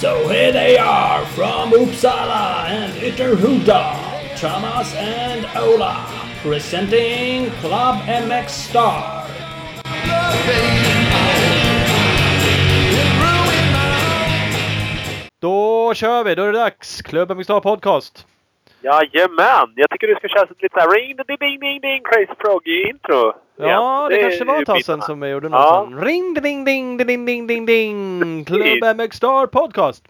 So here they are from Uppsala and Ytterhuda, Thomas and Ola, presenting Club MX Star. Då kör vi! Då är det dags! Klubben Mixstar Podcast. Jajamän! Jag tycker du ska köra ett lite såhär ring ding ding ding ding crazy froggy intro. Ja, det, kanske var ett tag sedan som vi gjorde någon Ja. sån. Ring ding ding ding ding ding ding! Klubben Mixstar Podcast.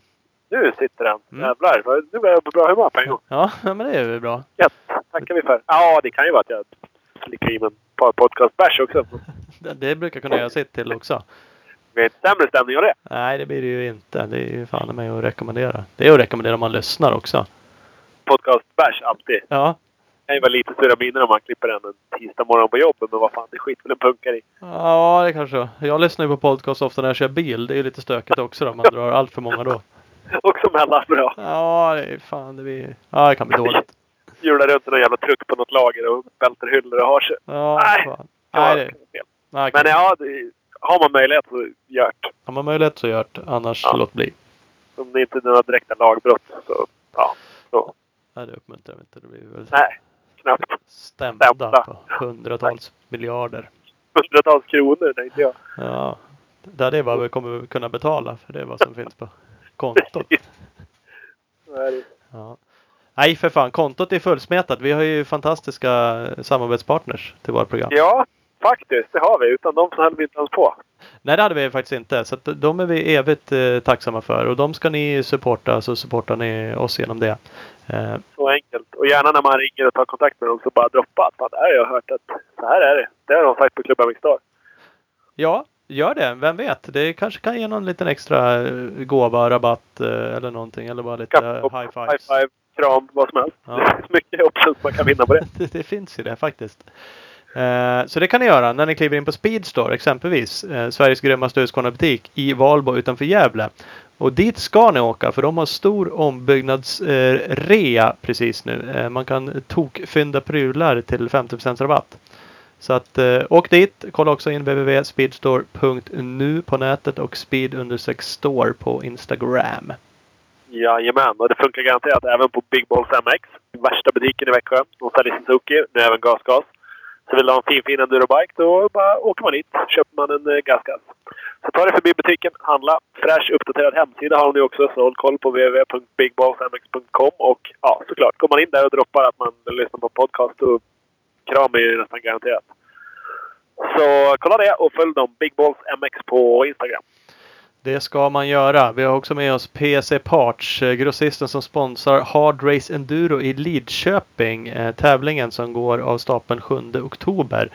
Nu sitter den. Mm. Jävlar, nu börjar jag på bra humör på en gång. Ja, men det är väl bra. Gött! tackar vi för. Ja, det kan ju vara att jag slickar i mig ett par podcast-bärs också. Det, det brukar kunna göra sitt till också. Det är inte sämre stämning av det. Nej, det blir det ju inte. Det är ju fan mig att rekommendera. Det är att rekommendera om man lyssnar också. Podcast-bärs, alltid. Ja, Det kan ju vara lite sura minnen om man klipper den en tisdag morgon på jobbet. Men vad fan, det skiter väl en punkare i. ja det kanske Jag lyssnar ju på podcast ofta när jag kör bil. Det är ju lite stökigt också då. Man drar allt för många då. Också mellan bra. Ja, det är fan det blir... Ja, det kan bli dåligt. Hjular runt i någon jävla truck på något lager och välter hyllor och har sig. Ja, Nej. fan. Nej, det... fel. Nej, Men ja, det, har man möjlighet så gör det. Har man möjlighet så gör det. Annars Ja. låt bli. Om det inte är några direkta lagbrott så ja, så Nej, det uppmuntrar vi inte. Det blir väl nej, knappt. stämda Stämda. på hundratals miljarder. Hundratals kronor tänkte jag. Ja, det är det vad vi kommer kunna betala för det är vad som finns på kontot. Nej, Ja. Nej för fan, kontot är fullsmetat. Vi har ju fantastiska samarbetspartners till våra program. Ja, faktiskt. Det har vi. Utan dem så höll vi inte ens på. Nej det hade vi faktiskt inte. Så de är vi evigt eh, tacksamma för. Och de ska ni supporta så supportar ni oss genom det. Eh, Så enkelt. Och gärna när man ringer och tar kontakt med dem så bara droppa att fan, det här har jag hört att så här är det. Det har de sagt på Klubben Mixstar. ja, gör det. Vem vet? Det kanske kan ge någon liten extra eh, gåva, rabatt eh, eller någonting. Eller bara lite Kapp, high high fives. five, kram, vad som helst. Ja. Det finns mycket options man kan vinna på det. det, det finns ju det faktiskt. Eh, så det kan ni göra när ni kliver in på Speedstore exempelvis. Eh, Sveriges grymmaste Husqvarna-butik i Valbo utanför Gävle. Och dit ska ni åka för de har stor ombyggnadsrea eh, precis nu. Eh, man kan tokfynda prylar till 50 rabatt. Så att eh, åk dit. Kolla också in www.speedstore.nu på nätet och speed store på Instagram. Jajamän, och det funkar garanterat även på Big Balls MX. Värsta butiken i Växjö. De säljer Suzuki, nu även gasgas. Så vill du ha en fin fin endurobike då bara åker man dit. Köper man en eh, gasgas. Så ta dig förbi butiken, handla. Fräsch uppdaterad hemsida har de ju också. Så håll koll på www.bigballsmx.com och ja, såklart. Går man in där och droppar att man lyssnar på podcast och kram är ju nästan garanterat. Så kolla det och följ dem. Big Balls MX på Instagram. Det ska man göra. Vi har också med oss PC Parts, eh, grossisten som sponsrar Hard Race Enduro i Lidköping. Eh, tävlingen som går av stapeln 7 oktober.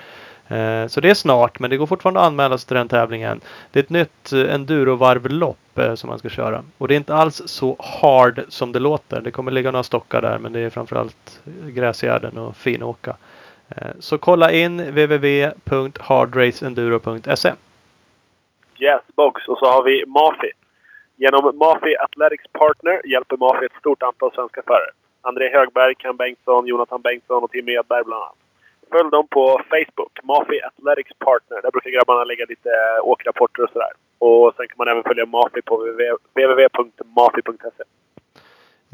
Eh, så det är snart, men det går fortfarande att anmäla sig till den tävlingen. Det är ett nytt endurovarvlopp som man ska köra. Och det är inte alls så hard som det låter. Det kommer ligga några stockar där, men det är framförallt gräsgärden och finåka. Så kolla in www.hardraceenduro.se. Yes, box. Och så har vi Mafi. Genom Mafi Athletics Partner hjälper Mafi ett stort antal svenska förare. André Högberg, Ken Bengtsson, Jonathan Bengtsson och Tim Edberg bland annat. Följ dem på Facebook, Mafi Athletics Partner. Där brukar grabbarna lägga lite eh, åkrapporter och sådär. Och sen kan man även följa Mafi på www.mafi.se.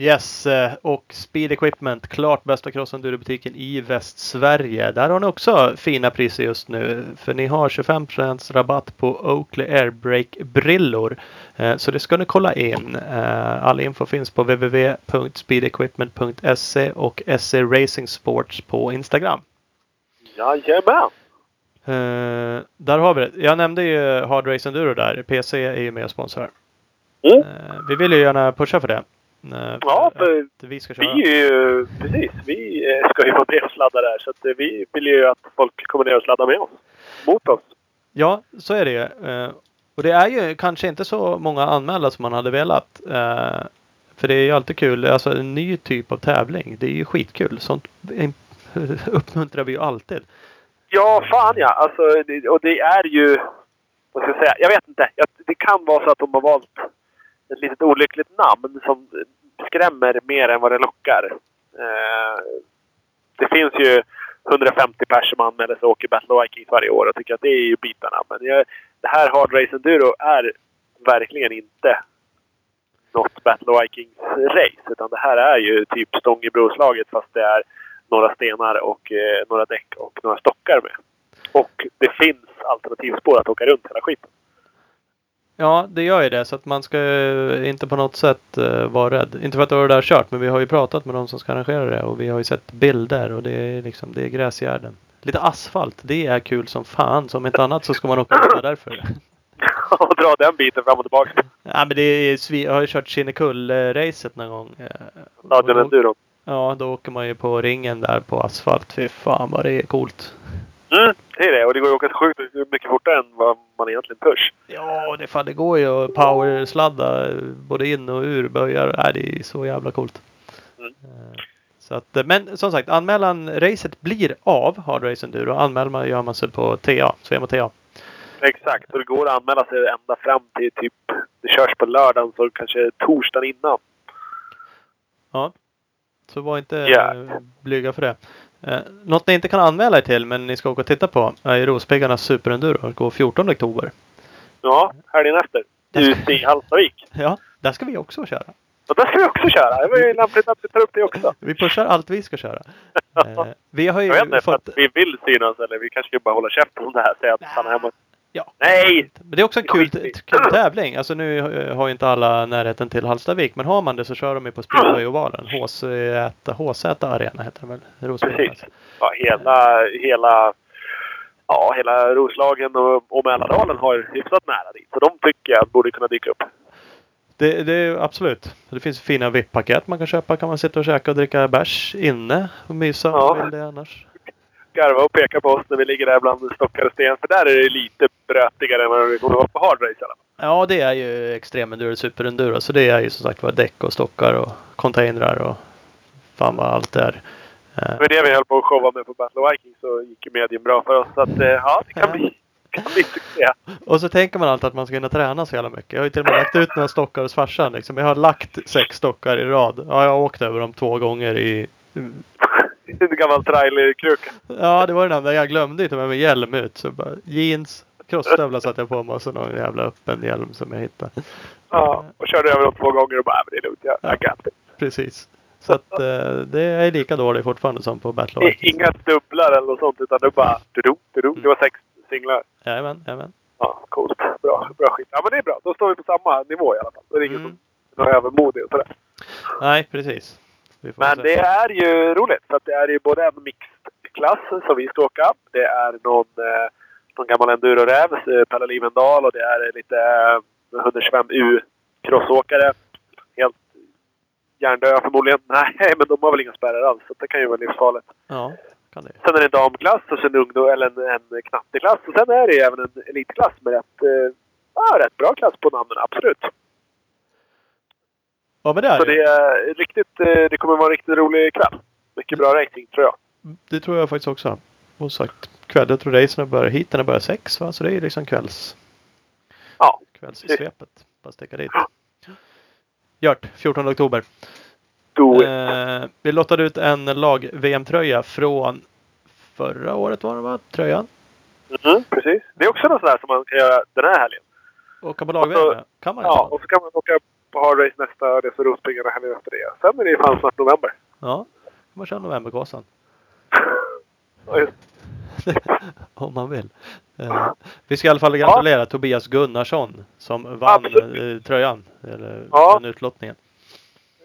Yes, eh, och Speed Equipment, klart bästa crossenduro-butiken i Västsverige. Där har ni också fina priser just nu. För ni har 25% rabatt på Oakley Airbrake-brillor. Eh, Så det ska ni kolla in. Eh, All info finns på www.speedequipment.se och SE Racing Sports på Instagram. Jajamän! Eh, Där har vi det. Jag nämnde ju Hard Race Enduro där. PC är ju med och sponsrar. Mm. Eh, Vi vill ju gärna pusha för det. Ja, för att vi ska köra. vi är ju... Precis. Vi ska ju vara med och sladda där. Så att vi vill ju att folk kommer ner och sladdar med oss. Mot oss. Ja, så är det ju. Eh, Och det är ju kanske inte så många anmälda som man hade velat. Eh, För det är ju alltid kul. Alltså en ny typ av tävling. Det är ju skitkul. Sånt uppmuntrar vi ju alltid. Ja, fan ja. Alltså, och det är ju... Vad ska jag säga? Jag vet inte. Det kan vara så att de har valt ett litet olyckligt namn som skrämmer mer än vad det lockar. Eh, det finns ju 150 personer som anmäler sig och åker Battle of Vikings varje år och tycker att det är ju bitarna. Men jag, det här Hard Race Enduro är verkligen inte något Battle of Vikings-race. Utan det här är ju typ Stångebroslaget fast det är några stenar och eh, några däck och några stockar med. Och det finns alternativspår att åka runt hela skiten. Ja, det gör ju det. Så att man ska inte på något sätt uh, vara rädd. Inte för att det där kört, men vi har ju pratat med de som ska arrangera det och vi har ju sett bilder och det är liksom det är gräsgärden. Lite asfalt, det är kul som fan. Som inte annat så ska man åka runt därför. och dra den biten fram och tillbaka. Ja, men det är, jag har ju kört Kinnekull-racet någon gång. eh, Ja, den då- enduron. Ja, då åker man ju på ringen där på asfalt. Fy fan vad det är coolt. Mm, det är det. Och det går ju att åka sjukt mycket fortare än vad man egentligen törs. Ja, det, fan, det går ju att powersladda både in och ur böjar. Nej, det är så jävla coolt. Mm. Eh, Så att, men som sagt, anmälan, racet blir av Hard Race Enduro. Anmälan man gör man sig på TA, Svemo TA. Exakt. Och det går att anmäla sig ända fram till typ... Det körs på lördagen, så kanske torsdagen innan. Ja. Så var inte eh, blyga för det. Eh, något ni inte kan anmäla er till men ni ska åka och titta på är ju Rospiggarnas Superenduro. Går 14 oktober. Ja, helgen efter. Ute i Hallstavik. Ja, där ska vi också köra. Och där ska vi också köra. Det var ju lämpligt att vi tar upp det också. Vi pushar allt vi ska köra. Eh, vi har Jag vet ju inte, fått... att vi vill synas eller vi kanske bara hålla käften om det här. Säga att stanna hemma. Ja. Nej! Men det är också en kul, kul tävling. Alltså nu eh, har ju inte alla närheten till Hallstavik. Men har man det så kör de ju på Speedway-ovalen. HZ, HZ Arena heter den väl? Precis. Ja, hela, hela, ja, hela Roslagen och, och Mälardalen har hyfsat nära dit. Så de tycker jag borde kunna dyka upp. Det, det är absolut. Det finns fina VIP-paket man kan köpa. Kan man sitta och käka och dricka bärs inne och mysa om Ja. man vill det annars. Garva och peka på oss när vi ligger där bland stockar och sten. För där är det lite brötigare än vad det kommer vara på hard race i alla fall. Ja, det är ju extremenduro, superenduro. Så det är ju som sagt var däck och stockar och containrar och fan vad allt det är. Eh, Det var det vi höll på att showa med på Battle Vikings så gick ju medien bra för oss. Så att, eh, ja, det kan bli, kan bli succé. Och så tänker man alltid att man ska kunna träna så jävla mycket. Jag har ju till och med lagt ut några stockar hos farsan. Liksom. Jag har lagt sex stockar i rad. Ja, jag har åkt över dem två gånger i... En gammal trailerkruka. Ja, det var den enda jag glömde inte med mig hjälm ut. Så bara jeans, crossstövlar satte jag på mig och så någon jävla öppen hjälm som jag hittade. Ja, och körde över dem två gånger och bara, "Nej, men det är lugnt. Jag, jag got it." Precis. Så att eh, det är lika dåligt fortfarande som på Battle Vikings. Inga dubblar eller något sånt utan det bara... Du-du, du-du. Det var sex singlar. Jajamän, jajamän. Ja, coolt. Bra, bra skit. Ja, men det är bra. Då står vi på samma nivå i alla fall. Då är det ingen Mm. som är övermodig och sådär. Nej, precis. Men se. det är ju roligt. För att det är ju både en mixed-klass som vi ska åka. Det är någon, eh, någon gammal enduroräv, eh, Pelle Livendal. Och det är lite eh, 125 U-crossåkare. Helt hjärndöda förmodligen. Nej, men de har väl inga spärrar alls. Så det kan ju vara livsfarligt. Ja, kan det. Sen är det en damklass och sen ungdom, eller en, en knatteklass. Och sen är det ju även en elitklass med rätt, eh, ja, rätt bra klass på namnen. Absolut. Ja, men det är Så det. är riktigt, eh, det kommer vara en riktigt rolig kväll. Mycket bra racing tror jag. Det tror jag faktiskt också. Och sagt kväll. Jag tror racen börjar, heaten börjar sex va? Så det är liksom kvälls, Ja, kvällssvepet. Bara sticka dit. Gjort, 14 oktober. Eh, vi lottade ut en lag-VM-tröja från förra året var det va? Tröjan. Mhm, precis. Det är också något sånt där som man kan göra den här helgen. Åka på lag-VM. Kan man Ja, och så kan man åka på hard race nästa och det så Rospiggarna helgen efter det. Sen är det ju fan snart november. Ja. Man köra novemberkåsan. Ja. Om man vill. Eh, vi ska i alla fall gratulera Tobias Gunnarsson som vann Absolut. eh, tröjan. Eller Ja. den utlottningen.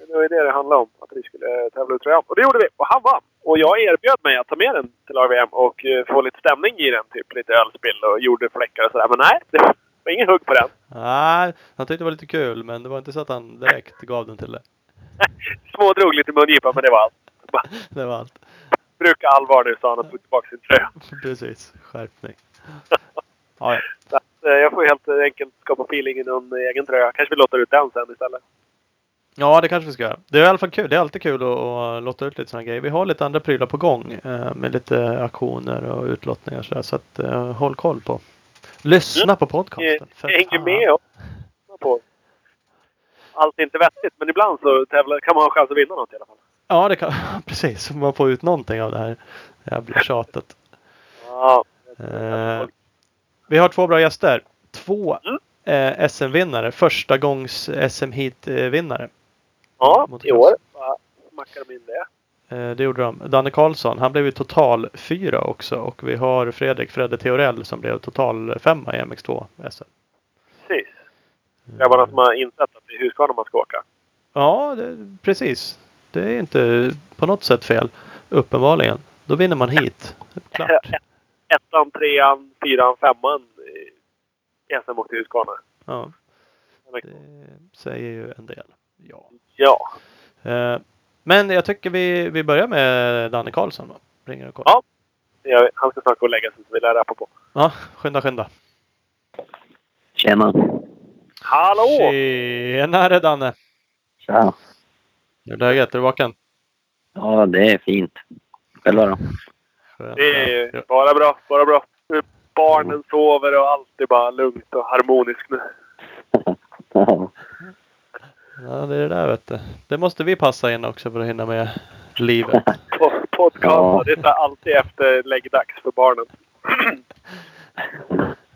Det var ju det det handlade om. Att vi skulle tävla ut tröjan. Och det gjorde vi. Och han vann. Och jag erbjöd mig att ta med den till AVM och eh, få lite stämning i den. Typ lite ölspill och gjorde fläckar och sådär. Men nej, det var ingen hugg på den. Nej, han tyckte det var lite kul men det var inte så att han direkt gav den till dig. Smådrog lite mungipa, men det var allt. Det var allt. Bruka allvar nu, sa han och tog tillbaka sin tröja. Precis, skärpning. Ja, ja. Eh, jag får helt enkelt skapa feeling i någon egen tröja. Kanske vi låter ut den sen istället. ja, det kanske vi ska göra. Det är i alla fall kul. Det är alltid kul att, att lotta ut lite sådana grejer. Vi har lite andra prylar på gång eh, med lite auktioner och utlottningar så, där, så att eh, håll koll på. Lyssna på podcasten. för Jag hänger med och på. Allt är inte vettigt, men ibland så tävlar, kan man ha chans att vinna något i alla fall. Ja, det kan, precis. Man får ut någonting av det här jävla tjatet. Ja. Eh, vi har två bra gäster. Två Mm. eh, SM-vinnare. Första gångs SM hit-vinnare. Ja, i år smackar de in det. Eh, det gjorde de. Danne Karlsson, han blev ju total fyra också. Och vi har Fredrik Fredde Theorell som blev total femma i MX2 SM. Precis. Grabbarna som har insett att det är Husqvarna man ska åka. Ja, det, precis. Det är inte på något sätt fel. Uppenbarligen. Då vinner man hit. Klart. Ettan, trean, fyran, femman i SM åkte Husqvarna. Ja, det säger ju en del. Ja. Ja. Eh, Men jag tycker vi, vi börjar med Danne Karlsson. Då. Ringer och kollar. Ja. vi. Han ska snart gå och lägga sig så vi lär rappa på. ja, skynda skynda. Tjena. Hallå! Tjenare Danne! Tja. Hur är läget? Är du vaken? Ja, det är fint. Själva då? Det är bara bra, bara bra. Barnen sover och allt är bara lugnt och harmoniskt nu. Ja. Det är det där vet du. Det måste vi passa in också för att hinna med livet. Po- Podcast, Ja. det är alltid efter läggdags för barnen.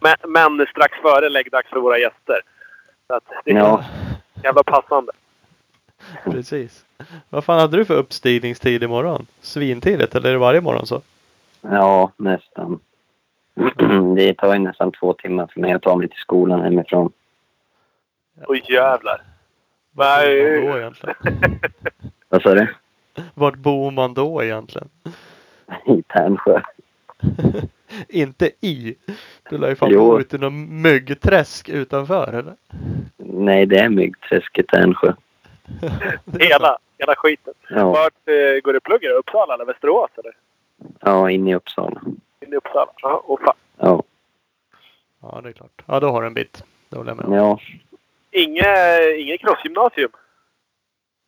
Men, men strax före läggdags för våra gäster. Så att det är Ja. jävla passande. Precis. Vad fan hade du för uppstigningstid imorgon? Svintidigt eller är det varje morgon så? ja, nästan. Det tar ju nästan två timmar för mig att ta mig till skolan hemifrån. Oj jävlar. Vart bor man Nej. då egentligen? Vad sa du? Vart bor man då egentligen? I Tärnsjö. Inte i. Du lär ju fan bo ute i någon myggträsk utanför eller? Nej, det är Myggträsk i Tärnsjö. Hela, hela skiten. Ja, Vart eh, går du plugga? Uppsala eller Västerås eller? ja inne i Uppsala. In i Uppsala? Ja, och fan. Ja, Ja, det är klart. Ja, då har du en bit. Det håller jag med Inge, inget crossgymnasium?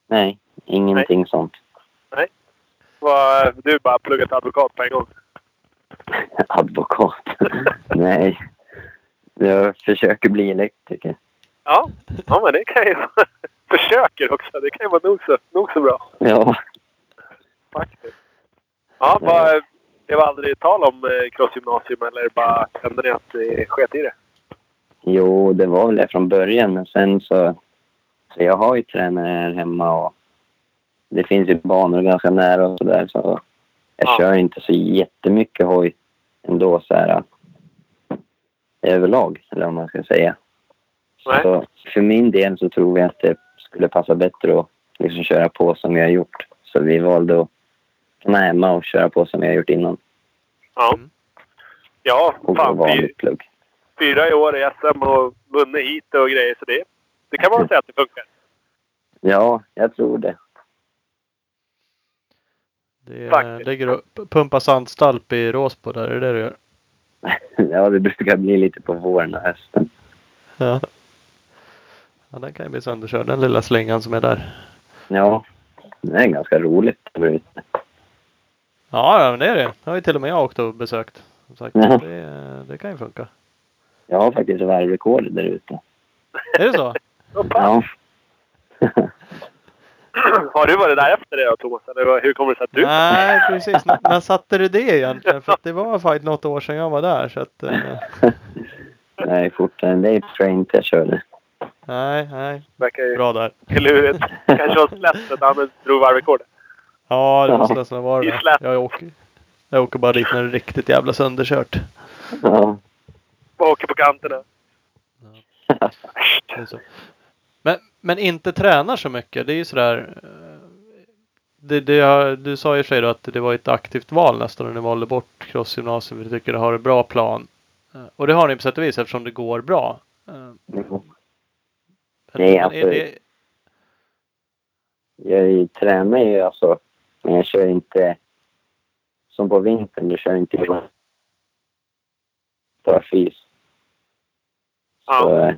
Nej, ingenting sånt. Vad- Du bara pluggat advokat på en gång? Advokat. Nej. Jag försöker bli elektriker. Ja, ja men det kan ju Försöker också. Det kan ju vara nog så, nog så bra. Ja, Faktiskt. Ja, vad, det var aldrig tal om eh, crossgymnasium eller bara kände ni att det sket i det? Jo, det var väl det från början. Men sen så... så jag har ju tränare här hemma och det finns ju banor ganska nära och sådär. Så jag Ja. kör inte så jättemycket hoj ändå så här överlag, eller vad man ska säga. Nej. Så för min del så tror vi att det skulle passa bättre att liksom köra på som vi har gjort. Så vi valde att stanna hemma och köra på som vi har gjort innan. Ja. Ja, Och fan. vanligt plugg. Fyra i år i SM och vunnit hit och grejer. Så det, det kan man säga att det funkar. Ja, jag tror det. Det Faktiskt. ligger och pumpar sandstalp i Råsbo där. Är det det du gör? Ja, det brukar bli lite på våren och hösten. Ja. Ja, den kan ju bli sönderkörd. Den lilla slingan som är där. Ja, det är ganska roligt ute. Ja, ja, men det är det. Det har ju till och med jag åkt och besökt. Som sagt, Jaha. det, det kan ju funka. Jag har faktiskt varvrekord där ute. Är det så? Ja. Har du varit där efter det då, Thomas? Eller hur kommer det sig att du... Nej, precis. N- när satte du det egentligen? För att det var faktiskt något år sedan jag var där. Så att, eh, Nej, fortare än dig tror jag inte jag körde. nej, nej. verkar ju Bra där. klurigt. Kanske var slätt att han drog varvrekord. Ja, det Ja. måste nästan vara det. Jag åker, jag åker bara dit när det är riktigt jävla sönderkört. Ja. Åker på kanterna. Så. Men, men inte tränar så mycket. Det är ju sådär. eh, Det, det, du sa ju sig då att det var ett aktivt val nästan när ni valde bort crossgymnasium. för Du tycker det har en bra plan. Eh, Och det har ni på sätt och vis eftersom det går bra. Men, Nej, alltså- är det, Jag tränar ju alltså, men jag kör inte som på vintern. Du kör inte bara fys. Så Ja. eh,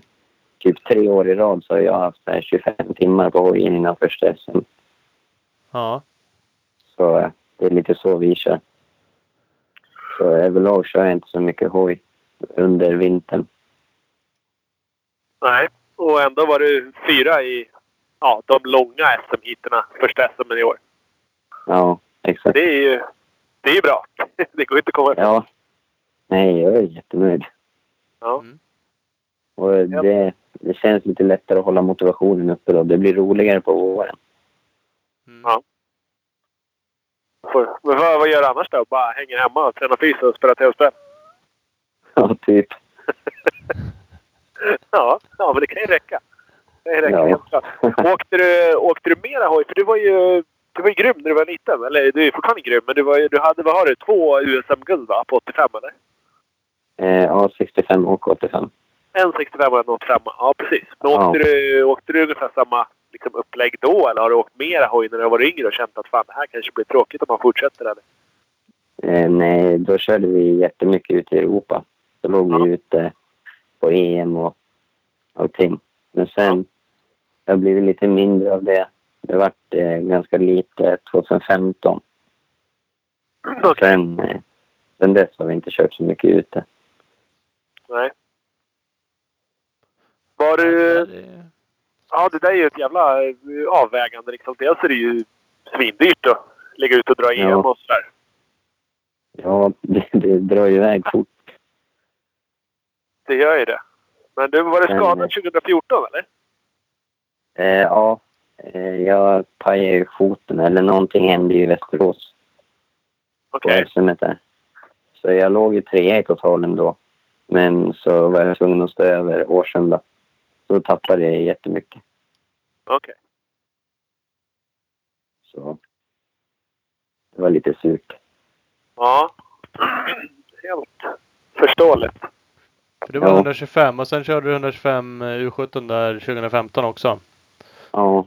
typ tre år i rad så har jag haft så här 25 timmar på hojen innan första SM. ja. Så eh, det är lite så vi kör. Så överlag kör jag inte så mycket hoj under vintern. Nej. Och ändå var du fyra i ja, de långa SM-heaterna. Första SM i år. Ja, exakt. Det är ju det är bra. Det går inte att komma ifrån. Ja. Nej, jag är jättenöjd. Ja. Mm. Och det, det känns lite lättare att hålla motivationen uppe då. Det blir roligare på våren. Mm. Ja. Men vad, vad gör du annars då? Bara hänger hemma och tränar fys och spelar tv-spel? Ja, typ. Ja, ja, men det kan ju räcka. Det kan räcka Ja. Åkte du, åkte du mera hoj? För du var ju du var ju grym när du var liten. Eller du är fortfarande grym, men du, var, du hade, vad har du, två USM-guld va? På 85 eller? Eh, ja, 65 och 85. En 65 och en 85. Ja, precis. Men Ja. åkte, du, åkte du ungefär samma liksom, upplägg då? Eller har du åkt mera hoj när du var yngre och känt att fan, det här kanske blir tråkigt om man fortsätter? Eller? Eh, nej, då körde vi jättemycket ute i Europa. Då låg Ja. vi ute på EM och allting. Men sen det har blivit lite mindre av det. Det vart eh, ganska lite 2015. Okej. Sen, eh, sen dess har vi inte kört så mycket ute. Nej. Var du... Ja, det- det där är ju ett jävla eh, avvägande. Liksom. Dels är det ju svindyrt att ligga ute och dra EM Ja. och sådär. Ja, det, det drar ju iväg fort. Det gör ju det. Men du, var Men, skadad eh, 2014 eller? Eh, ja, eh, jag pajade ju foten eller någonting hände i Västerås Okej. Där. Så jag låg ju trea i totalen då. Men så var jag tvungen att stå över Årsunda. Så då tappade jag jättemycket. Okej. Så det var lite surt. Ja. Helt förståeligt. För det var Ja. 125 och sen körde du 125 U17 där 2015 också. Ja,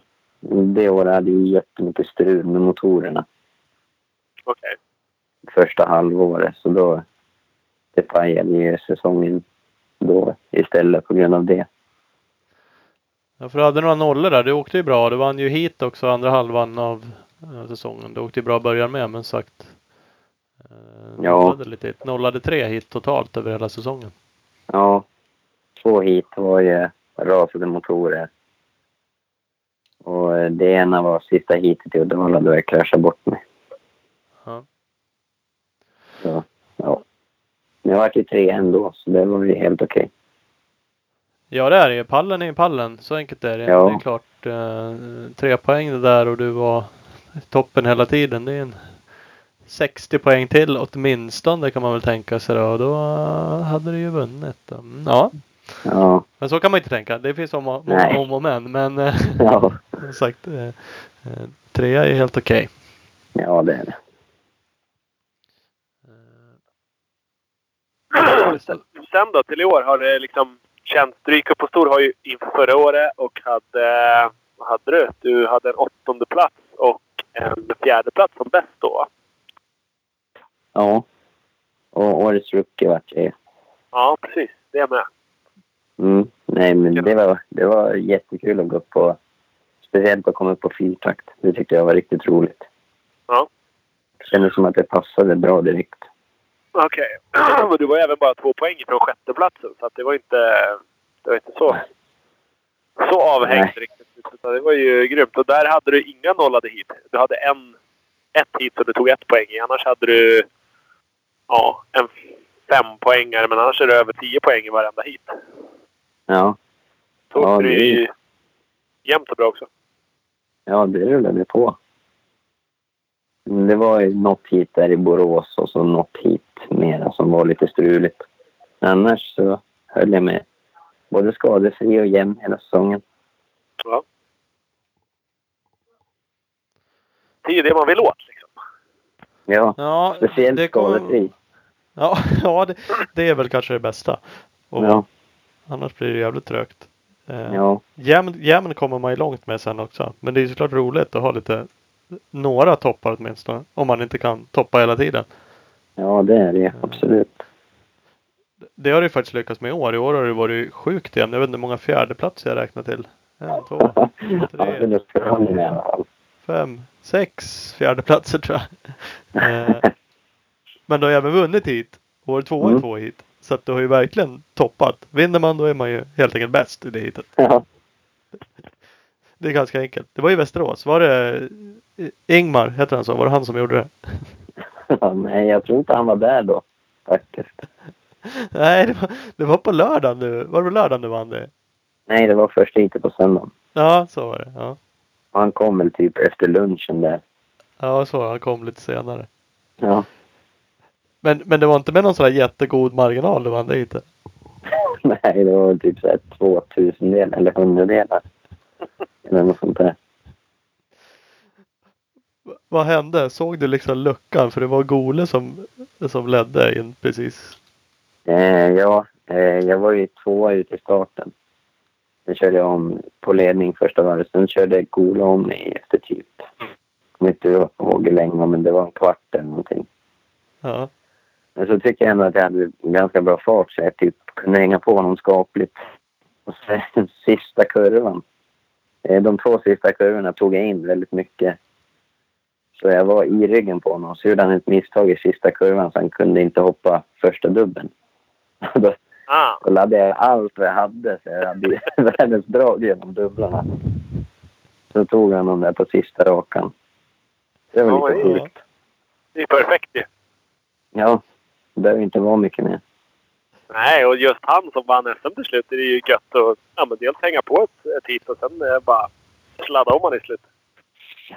det året hade jag jättemycket strul med motorerna Okej. första halvåret. Så då det pajade ju säsongen då istället på grund av det. Ja, för du hade några nollor där. Du åkte ju bra. Du vann ju hit också andra halvan av eh, säsongen. Du åkte ju bra början med men sagt. Eh, Ja. lite, nollade tre hit totalt över hela säsongen. Ja, två hit var ju rasade motorer. Och eh, det ena var sista hitet i Uddevalla då jag kraschade bort mig. Ja. Så, ja. Men jag vart ju tre ändå, så det var ju helt okej. Ja det är det ju. Pallen är ju pallen. Så enkelt är det. Ja. Det är klart. Eh, tre poäng det där och du var toppen hela tiden. Det är en 60 poäng till åtminstone kan man väl tänka sig då. Och då hade du ju vunnit. då. Mm, Ja, Ja, men så kan man inte tänka. Det finns om och, om och men. Men eh, ja, som sagt. Eh, eh, trea är helt okej. ja det är det. Sen då till i år har det liksom gick upp på stor hoj inför förra året och hade... Vad hade du? Du hade en åttonde plats och en fjärde plats som bäst då. Ja. Och årets rookie vart det. Ja, precis. Det är med. Mm. Nej, men det var, det var jättekul att gå upp på... Speciellt att komma upp på fyrtakt. Det tyckte jag var riktigt roligt. Ja. Det kändes som att det passade bra direkt. Okej. Men du var även bara två poäng från sjätteplatsen så det var inte... Det var inte så... Så avhängt riktigt. Utan det var ju grymt. Och där hade du inga nollade hit. Du hade en... Ett hit som du tog ett poäng i. Annars hade du... Ja, en fem poängare men annars är det över tio poäng i varenda hit. Ja, Så Ja, det är- ju jämnt och bra också. ja det rullade på. Men Det var ju något hit där i Borås och så något hit mera som var lite struligt. Annars så höll jag med både skadefri och jämn hela säsongen. Ja. Det är ju det man vill åt liksom. Ja, Ja, speciellt det kommer- skadefri. Ja, ja det, det är väl kanske det bästa. Och Ja, Annars blir det jävligt trögt. Eh, ja, jämn, jämn kommer man ju långt med sen också. Men det är såklart roligt att ha lite några toppar åtminstone. Om man inte kan toppa hela tiden. ja det är det absolut. Det har du faktiskt lyckats med i år. I år har det varit sjukt jämnt. Jag vet inte hur många fjärdeplatser jag räknar till. En, två, fall. fem, sex fjärdeplatser tror jag. Eh, men du har även vunnit hit. Och varit tvåa i Mm. två hit. Så att du har ju verkligen toppat. Vinner man då är man ju helt enkelt bäst i det hitet. Ja, Det är ganska enkelt. Det var i Västerås. Var det eh, Ingmar, heter han så? Var det han som gjorde det? Ja, Nej, jag tror inte han var där då. Faktiskt. Nej, det var, det var på lördagen nu. Var det på lördagen du vann det? Nej, det var först lite på söndagen. Ja, så var det. Ja, han kom väl typ efter lunchen där. ja så. Han kom lite senare. Ja. Men, men det var inte med någon sån här jättegod marginal du vann det inte? Nej, det var typ så här två tusendelar eller hundradelar. Eller något sånt där. Vad hände? Såg du liksom luckan? För det var Gole som, som ledde in precis. Eh, ja, eh, jag var ju tvåa ut i starten. Sen körde jag om på ledning första varvet. Sen körde Gola om mig efter typ, jag kommer inte ihåg hur länge, men det var en kvart eller någonting. Ja. Men så tycker jag ändå att jag hade ganska bra fart så jag typ kunde hänga på honom skapligt. Och sen sista kurvan. Eh, De två sista kurvorna tog jag in väldigt mycket. Så jag var i ryggen på honom. Så gjorde han ett misstag i sista kurvan så han kunde inte hoppa första dubben. Då, Ah, då laddade jag allt vad jag hade så jag hade världens drag genom dubblarna. Så tog han dem där på sista rakan. Det var Ja, lite sjukt. det är perfekt ju. Ja, det behöver inte vara mycket mer. Nej, och just han som vann SM till slut, det är ju gött att ja, men dels hänga på ett, ett hit och sen eh, bara sladda om han i slutet.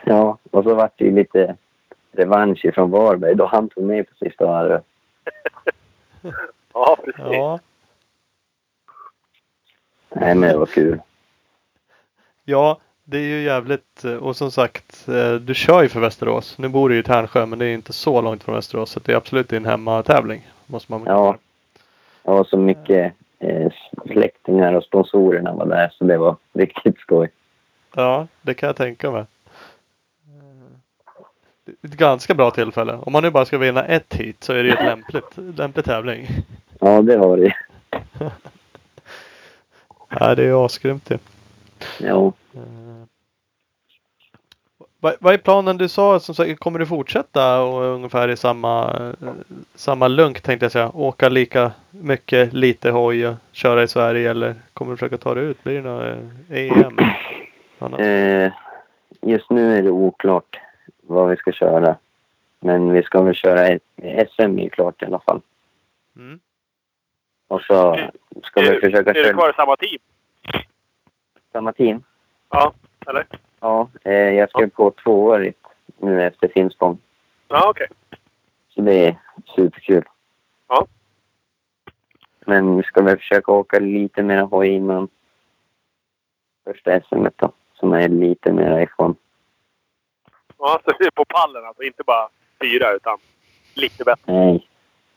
Ja, och så var det ju lite revansch från Varberg då han tog mig på sista varvet. Ja, precis. Ja. Nej, men det var kul. Ja, det är ju jävligt. eh, Och som sagt, eh, du kör ju för Västerås. Nu bor du i Tärnsjö, men det är inte så långt från Västerås. Så det är absolut din hemmatävling. Måste man Ja. Jag var så mycket eh, släktingar och sponsorerna var där så det var riktigt skoj. Ja, det kan jag tänka mig. Eh, Det ett ganska bra tillfälle. Om man nu bara ska vinna ett hit så är det ju ett lämpligt, lämplig tävling. Ja, det var det. Ja, det är ju asgrymt ju. Ja. Vad, vad är planen? Du sa som sagt, kommer du fortsätta och ungefär i samma, eh, samma lunk tänkte jag säga. Åka lika mycket, lite hoj och köra i Sverige eller kommer du försöka ta dig ut? Blir det något eh, EM? Annat? Eh, just nu är det oklart vad vi ska köra. Men vi ska väl köra SM är klart i alla fall. Mm. Och så ska är, vi försöka är du köra kvar i samma team? samma team. Ja, eller? Ja, eh, jag ska gå tvåårigt nu efter Finspång. Ja, okej. Så det är superkul. Ja. Men vi ska väl försöka åka lite mer hoj innan första SM då. Som är lite mer ifrån. Ja, så det är på pallen alltså. Inte bara fyra, utan lite bättre. Nej.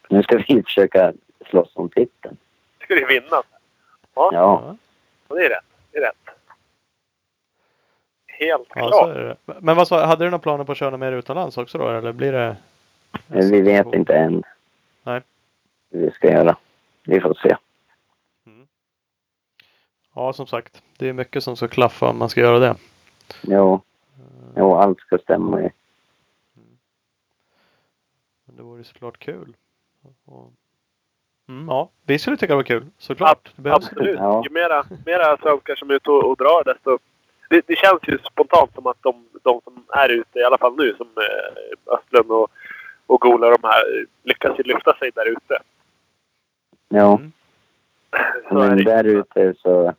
Nu ska vi försöka slåss om titeln. Ska du vinna? Ja. Ja, Ja, det är rätt. Det är rätt. Helt ja, så klart. är det. Men vad sa, hade du några planer på att köra mer utomlands också då? Eller blir det? Men vi vet inte än. Nej. Hur vi ska göra. Vi får se. Ja, som sagt. Det är mycket som ska klaffa om man ska göra det. Jo. Jo, allt ska stämma ju. Men det vore såklart kul. Och, mm, ja, vi skulle tycka det var kul. Såklart. Det behövs. Absolut. Ju mera, mera svenskar som är ute och, och drar desto... Det, det känns ju spontant som att de, de som är ute, i alla fall nu, som eh, Östlund och, och Gola de här, lyckas ju lyfta sig där ute. Ja. Mm. Så Men där ute så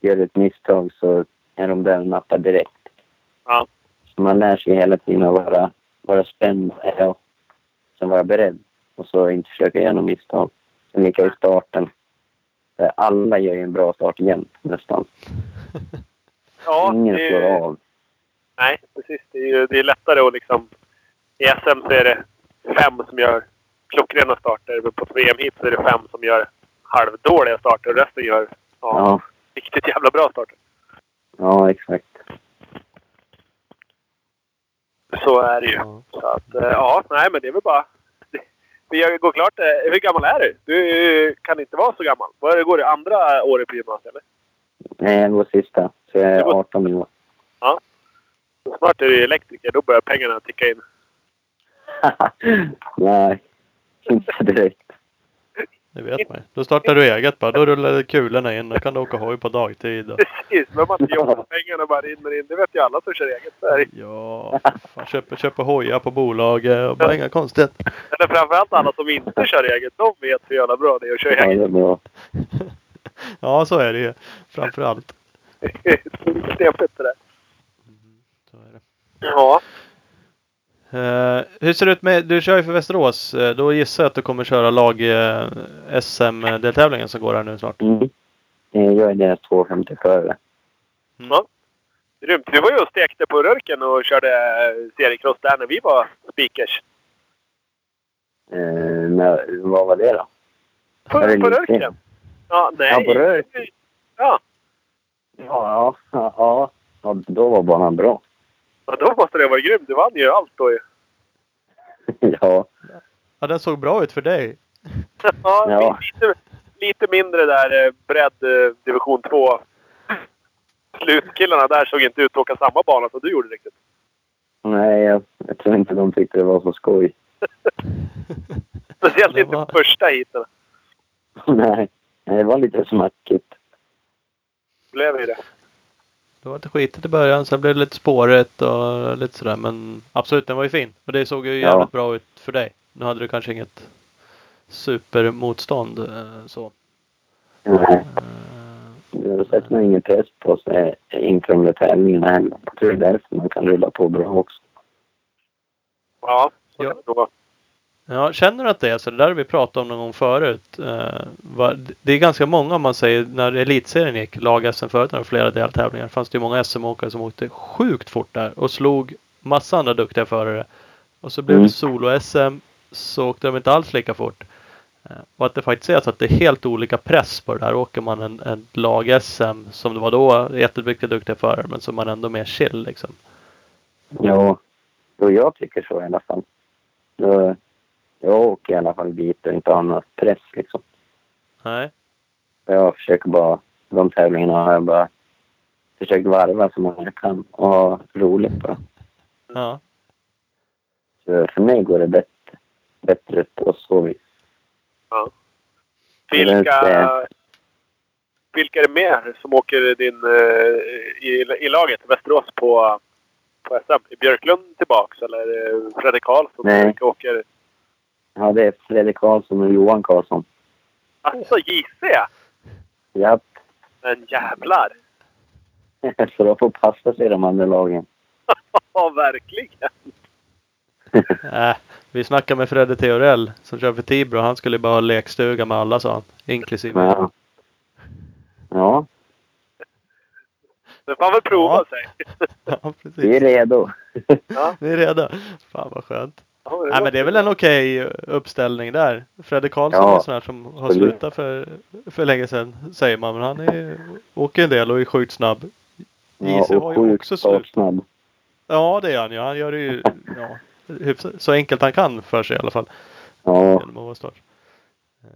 gör du ett misstag så är de där och nappar direkt. Ja. Så man lär sig hela tiden att vara, vara spänd och sen vara beredd. Och så inte försöka göra något misstag. Sen lika i starten. Alla gör ju en bra start jämt nästan. Ja, Ingen det är slår ju- av. Nej, precis. Det är, ju, det är lättare att liksom... I SM så är det fem som gör klockrena starter. Men på ett VM hit så är det fem som gör halvdåliga starter och resten gör ja, Ja, riktigt jävla bra starter. ja exakt. Så är det ju. Ja. Så att, eh, ja, nej men det är väl bara... det- Vi går klart. eh, Hur gammal är du? Du kan inte vara så gammal. Går det andra året på gymnasiet eller? Nej, jag går sista. Så jag är går- 18 år. Snart är du elektriker. Då börjar pengarna ticka in. Nej, inte direkt. Det vet man. Då startar du eget bara. Då rullar kulorna in. Då kan du åka hoj på dagtid. Och... Precis, men man inte jobba pengarna bara rinner in. Det vet ju alla som kör eget. Så är det. Ja, fan, köper, köper hojar på bolaget och bara inga konstigheter. Eller framförallt alla som inte kör eget. De vet hur jävla bra det är att köra Ja, eget. det är bra. Ja, så är det ju. Framför allt. Det där. Så är det. Ja. Eh, hur ser det ut med, du kör ju för Västerås. Eh, då gissar jag att du kommer köra lag eh, som går här nu snart. Mm. Eh, Jag är deras 250-förare. Grymt. Vi var ju och stekte på Rörken och körde seriecross där när vi var speakers. Eh, men vad var det då? På, det på? Rörken? Ja, nej. Ja, på Rörken. Ja, Ja, ja, ja, ja. då var banan bra. ja, då måste det vara grymt. Du vann ju allt då ju. ja, Ja, den såg bra ut för dig. Ja, Ja. Lite, lite mindre där eh, bredd eh, division 2. Slutkillarna där såg inte ut att åka samma bana som du gjorde riktigt. nej, jag, jag tror inte de tyckte det var så skoj. Speciellt inte var- på första heaten. nej, nej, det var lite smackigt. Blev ju det. Det var lite skitigt i början. Sen blev det lite spårigt och lite sådär. Men absolut, den var ju fin. Och det såg ju Ja. jävligt bra ut för dig. Nu hade du kanske inget supermotstånd eh, så. Nej, Eh, det sätter nog ingen press på sig inför tävlingarna heller. Jag det är därför man kan rulla på bra också. Ja, så Ja. kan det nog vara. Ja, känner du att det är så? Det där har vi pratat om någon gång förut. Eh, det är ganska många om man säger när elitserien gick, lag-SM förut när det var flera deltävlingar. fanns det ju många SM-åkare som åkte sjukt fort där och slog massa andra duktiga förare. Och så blev Mm. det solo-SM så åkte de inte alls lika fort. Eh, och att det faktiskt är så att det är helt olika press på det där. Åker man en, en lag-SM som det var då, jätteduktiga duktiga förare men är man ändå mer chill liksom. Ja, jag tycker så i alla fall. Jag åker i alla fall dit och inte har någon press liksom. Nej. Jag försöker bara, de tävlingarna har jag bara försökt varva så många jag kan och ha roligt bara. Ja. Så för mig går det bättre, bättre på så vis. Vilka, Det- vilka är det mer som åker din, eh, i, i laget Västerås på, på SM? Är Björklund tillbaks eller det Fredrik Karlsson? Nej. Vilka åker? Ja, det är Fredrik Karlsson och Johan Karlsson. Alltså JC! Japp, Men jävlar! så de får passa sig de andra lagen. Ja, verkligen! Äh, vi snackade med Fredde Theorell som kör för Tibro. Han skulle bara ha lekstuga med alla sa han. Inklusive. Ja. Ja, Det får han väl prova Ja. sig. Ja, vi är precis. redo. Ja. Vi är redo. Fan vad skönt. Ja, Nej men det är väl en okej uppställning där. Fredde Karlsson Ja, är en sån här som har slutat för, för länge sedan säger man. Men han är, åker en del och är sjukt snabb. Ja, JC har ju också slut. snabb. Ja det är han ju. Han gör det ju ja, hyfsat- så enkelt han kan för sig i alla fall. Ja, Genom att vara start. Eh,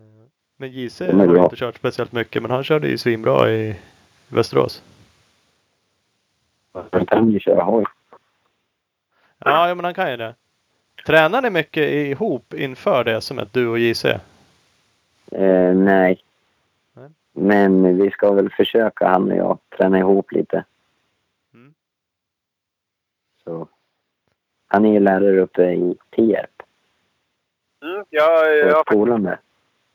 Men JC har bra. inte kört speciellt mycket men han körde ju svinbra i Västerås. han kan ju köra hoj. Ja, ja men han kan ju det. Tränar ni mycket ihop inför det som ett du och JC? Eh, nej. Nej. Men vi ska väl försöka, han och jag, träna ihop lite. Mm. Så. Han är ju lärare uppe i Tierp, Mm, jag, jag, på har skolan där.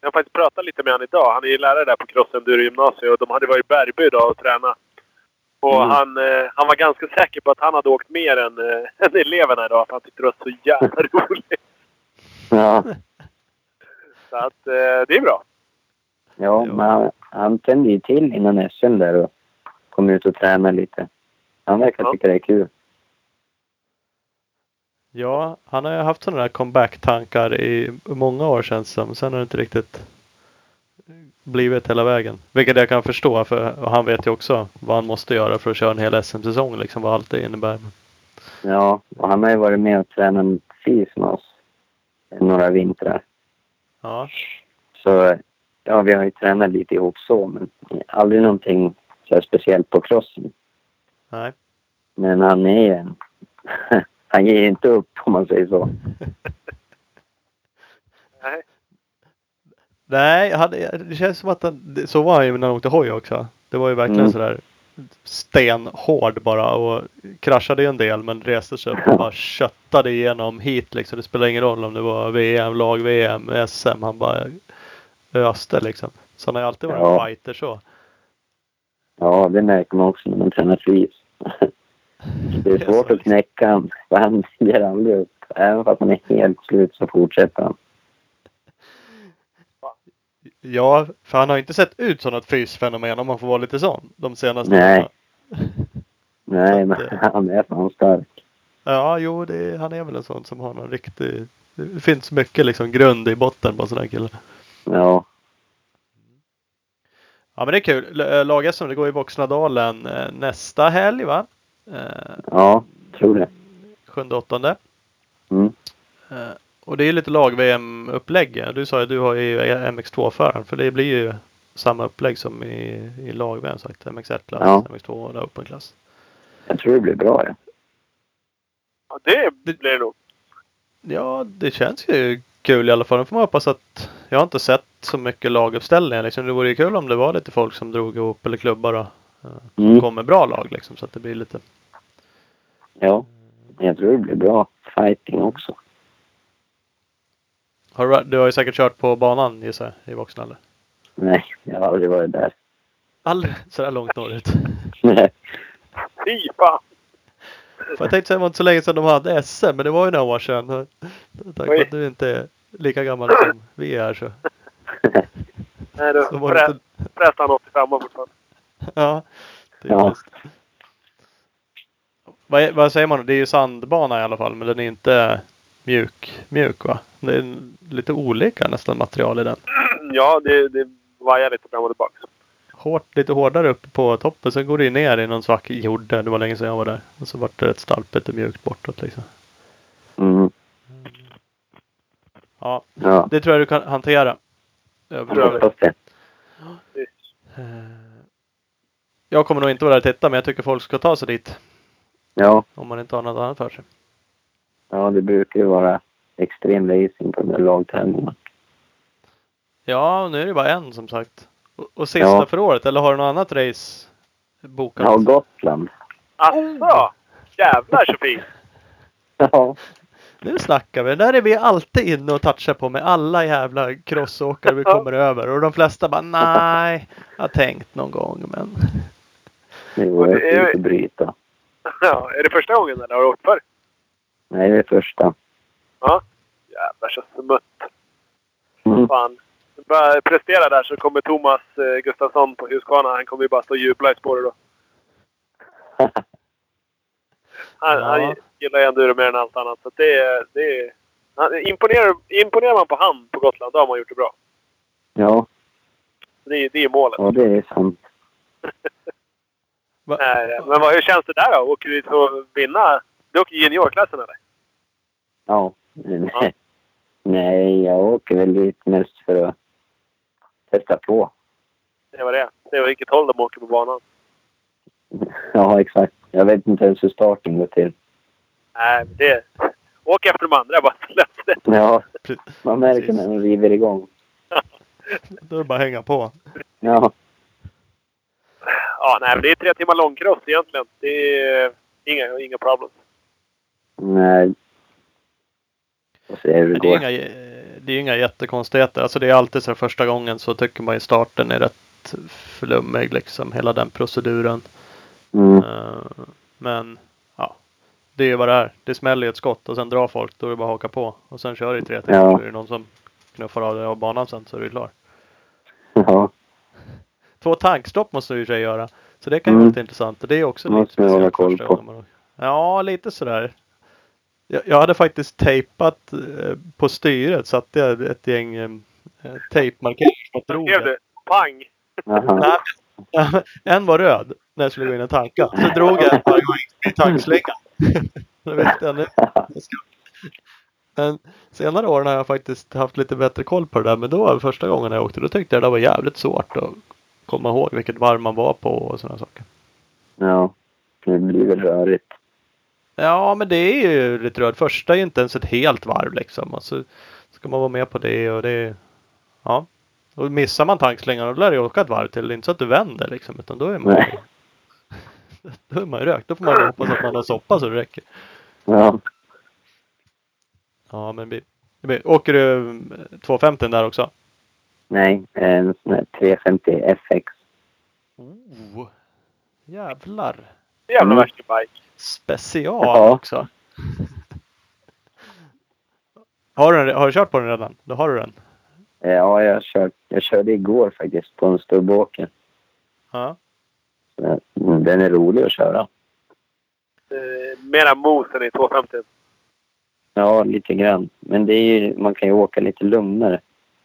jag har faktiskt pratat lite med honom idag. Han är ju lärare där på Cross Enduro gymnasiet och de hade varit i Bergby idag och tränat. Och Mm. han, eh, han var ganska säker på att han hade åkt mer än, eh, än eleverna idag. För han tyckte det var så jävla roligt. Ja, Så att eh, det är bra. ja men han, han tände ju till innan SM där och kom ut och tränade lite. Han verkar Ja. tycka det är kul. Ja, han har ju haft sådana där comeback-tankar i många år känns det som. Sen har det inte riktigt blivit hela vägen. Vilket jag kan förstå för han vet ju också vad han måste göra för att köra en hel SM-säsong. Liksom vad allt det innebär. Ja, och han har ju varit med och tränat fys med oss några vintrar. Ja, Så ja, vi har ju tränat lite ihop så, men aldrig någonting så speciellt på crossen. nej. Men han är en... han ger inte upp om man säger så. Nej. Nej, jag hade, det känns som att han, så var han ju när han åkte hoj också. Det var ju verkligen Mm. sådär stenhård bara och kraschade ju en del men reste sig upp och bara köttade igenom hit liksom. Det spelar ingen roll om det var VM, lag-VM, SM. Han bara öste liksom. Så han har ju alltid varit Ja. fighter så. Ja, det märker man också när man tränar flis. Det är svårt att knäcka för han ger aldrig upp. Även fast han är helt slut så fortsätter han. Ja, för han har inte sett ut som något fysfenomen om man får vara lite sån. De senaste Nej. åren. Nej, men eh, han är fan stark. Ja, jo, det, han är väl en sån som har någon riktig... Det finns mycket liksom grund i botten på en sån här kille. Ja, Ja men det är kul. L- Lag-SM det går i Voxnadalen eh, nästa helg va? Eh, ja, tror det. Sjunde, åttonde. Mm. Och det är lite lag-VM-upplägg. Du sa ju du har ju MX2-föraren för det blir ju samma upplägg som i, i lag-VM sagt. MX1-klass, Ja. MX2 och Open-klass. Jag tror det blir bra ja. Ja, det blir det nog. Ja, det känns ju kul i alla fall. Nu får man hoppas att jag har inte sett så mycket laguppställningar. Liksom. Det vore ju kul om det var lite folk som drog ihop eller klubbar och eh, Mm. kom med bra lag liksom så att det blir lite Ja, jag tror det blir bra fighting också. Har du, du har ju säkert kört på banan gissar jag, i Voxna eller? Nej, jag har aldrig varit där. Aldrig sådär långt norrut. Nej. Fy fan! Jag tänkte säga det var inte så länge sedan de hade SM, men det var ju några år sedan. Tack för Oj. att du inte är lika gammal som vi är så. Nej du, det inte, förresten han 85 fortfarande. ja, det är Ja. just. Vad, vad säger man? Det är ju sandbana i alla fall, men den är inte mjuk, mjuk va? Det är lite olika nästan material i den. Ja, det, det vajar lite fram och tillbaka. Hårt, lite hårdare uppe på toppen, sen går det ner i någon svart jord. Det var länge sedan jag var där. Och så vart det rätt stalpigt och mjukt bortåt liksom. Mm. Ja, Ja, det tror jag du kan hantera. jag Över- hoppas det. Eh, Jag kommer nog inte vara där och titta men jag tycker folk ska ta sig dit. Ja, Om man inte har något annat för sig. Ja, det brukar ju vara extrem racing på de där lagtävlingarna. Ja, nu är det bara en som sagt. Och, och sista Ja. för året, eller har du något annat race bokat? Ja, Gotland. Asså! Jävlar så fint! Ja, Nu snackar vi. Där är vi alltid inne och touchar på med alla jävla crossåkare vi kommer över. Och de flesta bara nej, jag har tänkt någon gång men. är- jag inte bryta. Ja, är det första gången eller har du åkt förr? Nej, det är första. Ja. Jävlar så smutt. Mm. Fan. Börjar prestera där så kommer Thomas eh, Gustafsson på Husqvarna. Han kommer ju bara stå och jubla i spåret då. Han, Ja. han gillar ju enduro mer än allt annat. Så det, är- det. Han, imponerar, imponerar man på han på Gotland, då har man gjort det bra. Ja, Det är, det är målet. ja, det är sant. Nej, men vad, hur känns det där då? Åker du dit och vinna? Du åker juniorklassen eller? Ja. Nej. Nej, jag åker väl dit mest för att testa på. Det var det. Det var vilket håll de åker på banan. Ja, exakt. Jag vet inte ens hur starten går till. Nej, men det... Åk efter de andra bara så löser det. Ja, man märker när de river igång. Då är det bara att hänga på. Ja, Ja, nej, men det är tre timmar långcross egentligen. Det är inga, inga problem. Nej. Hur det Det är, inga, det är inga jättekonstigheter. Alltså det är alltid så första gången så tycker man ju starten är rätt flummig liksom. Hela den proceduren. Mm. Eh, Men ja, det är ju vad det är. Det smäller ju ett skott och sen drar folk. Då är det bara att haka på. Och sen kör det i tre timmar Ja. så är det någon som knuffar av dig av banan sen så är du klar. Ja, Två tankstopp måste du ju sig göra. Så det kan ju Mm. vara lite intressant. Och det är också lite speciellt. Ja, lite sådär. Jag, hade faktiskt tejpat eh, på styret. Satte jag ett gäng eh, tejpmarkeringar som drog. Pang! en var röd när jag skulle gå in och tanka. Så drog jag varje gång i tankslingan. Vet jag nu. Men senare åren har jag faktiskt haft lite bättre koll på det där. Men då var det första gången jag åkte. Då tyckte jag det var jävligt svårt att komma ihåg vilket varv man var på och sådana saker. Ja, det blir väl rörigt. Ja, men det är ju lite rörigt. Första är ju inte ens ett helt varv liksom. Och så ska man vara med på det och det. Ja, Och missar man tankslingan då lär det åka ett varv till. Det är inte så att du vänder liksom. Utan då är man, Nej. då är man ju rökt. Då får man hoppas att man har soppa så det räcker. Ja. Ja men blir, åker du eh, 250 där också? Nej, en sån här 350 FX. Oh, jävlar. Jävla Mm. värsta bike. Special Ja. också. Har du, har du kört på den redan? Då har du den. Eh, Ja, jag, kört, jag körde igår faktiskt på en stubbåker. Ja. Mm, Den är rolig att köra. Eh, mera mos än i 250. Ja, lite grann. Men det är ju, man kan ju åka lite lugnare.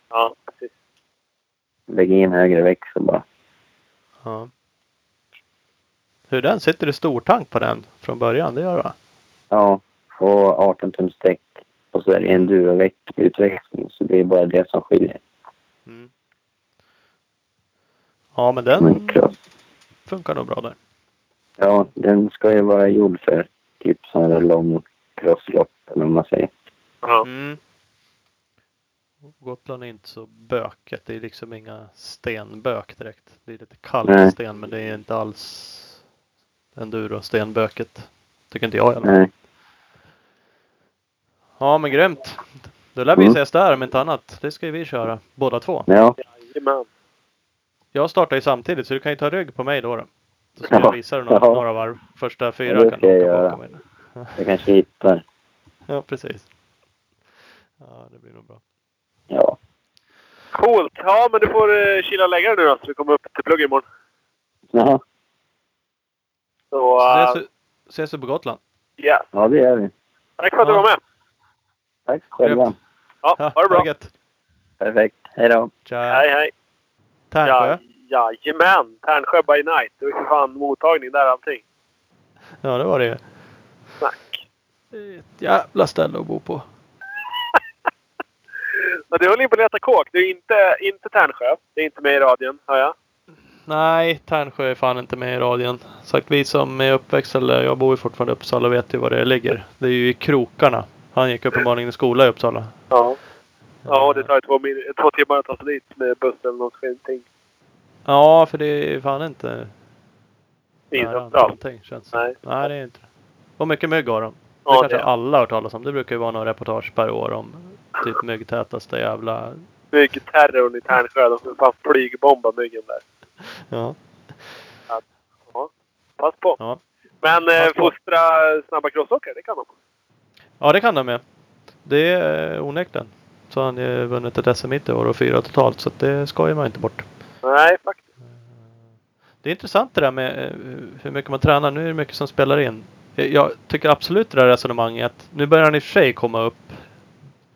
Ja, precis. Lägga in högre växel bara. ja. Hur den? Sitter det stortank på den från början? Det gör det va? Ja, och 18 tums däck. Och så är det enduro-utväxling. Så det är bara det som skiljer. Mm. Ja men Men den cross. funkar nog bra där. Ja, den ska ju vara gjord för typ sån här lång crosslopp eller vad man säger. Ja. Mm. Gotland är inte så böket. Det är liksom inga stenbök direkt. Det är lite Nej. kalksten men det är inte alls enduro-stenböket. Tycker inte jag i alla fall. Nej. Ja men grymt. Då lär vi Mm. ses där om inte annat. Det ska ju vi köra båda två. Ja, Jajamän. Jag startar ju samtidigt så du kan ju ta rygg på mig då. då. Så ska Ja. jag visa dig några, Ja. några varv. Första fyra Ja, det kan du jag åka göra. bakom mig. jag kanske hittar. Ja precis. Ja det blir nog bra. Ja. Coolt! Ja, men du får uh, kila och lägga dig nu då, så vi kommer upp till plugg imorgon. Jaha. Så, Så ses, vi- ses vi på Gotland. yes. Ja, det gör vi. Tack för att du Ja. var med. Tack själva. Ja, ha det bra. gött. Perfekt. Hej då. Tja. Hej, hej. Tärnsjö. Ja, jajamän! Tärnsjö by night. Det var ju fan mottagning där allting. Ja det var det ju. Snack. Det är Ett jävla ställe att bo på. Men du håller in på att leta kåk. Det är inte, inte Tärnsjö. Det är inte med i radion, hör jag. Nej, Tärnsjö är fan inte med i radien. Sagt vi som är uppväxt, eller jag bor ju fortfarande i Uppsala, vet ju var det ligger. Det är ju i krokarna. Han gick uppenbarligen i skola i Uppsala. Ja. Ja, det tar två, min- två timmar att ta sig dit med buss eller skit. Ja, för det är fan inte nära någonting känns. Nej. Nej, det är inte. Och mycket mygg har de. Det Ja, kanske det alla har hört talas om. Det brukar ju vara några reportage per år om typ myggtätaste jävla... myggterrorn i Tärnsjö. De fan flygbomba myggen där. Ja. Pass på. Ja. Men eh, fostra snabba crossåkare, det kan de. ja, det kan de med. Det är eh, onekligen. Så har han ju vunnit ett SM i år och fyra totalt. Så att det skojar man inte bort. Nej, faktiskt. Det är intressant det där med eh, hur mycket man tränar. Nu är det mycket som spelar in. Jag- Jag tycker absolut det där resonemanget. Nu börjar han i och för sig komma upp.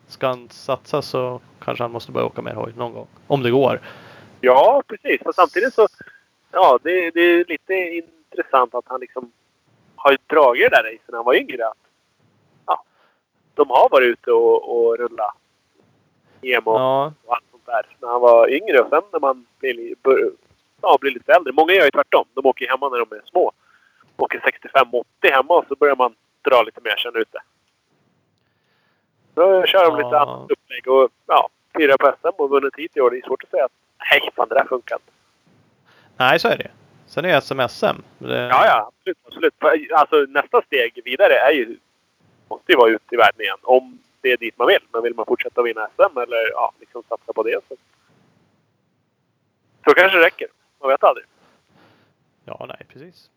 Ska han satsa så kanske han måste börja åka mer hoj någon gång. Om det går. Ja, precis. Men samtidigt så... Ja, det, det är lite intressant att han liksom har dragit det där racet när han var yngre. Att, ja, de har varit ute och, och rullat EM och, Ja, och allt sånt där när han var yngre. Och sen när man blir, ja, blir lite äldre. Många gör ju tvärtom. De åker hemma när de är små. Åker 65-80 hemma och så börjar man dra lite mer sen ute. Då kör de lite Ja. annat upplägg och ja, fyra på SM och vunnit hit i år. Det är svårt att säga att nej, fan det där funkar inte. nej så är det. Sen är SM SM. Det, Ja, ja, absolut. absolut. Alltså nästa steg vidare är ju, måste ju vara ute i världen igen. Om det är dit man vill. Men vill man fortsätta vinna SM eller ja, liksom satsa på det så. Så kanske det räcker. Man vet aldrig. Ja, nej precis.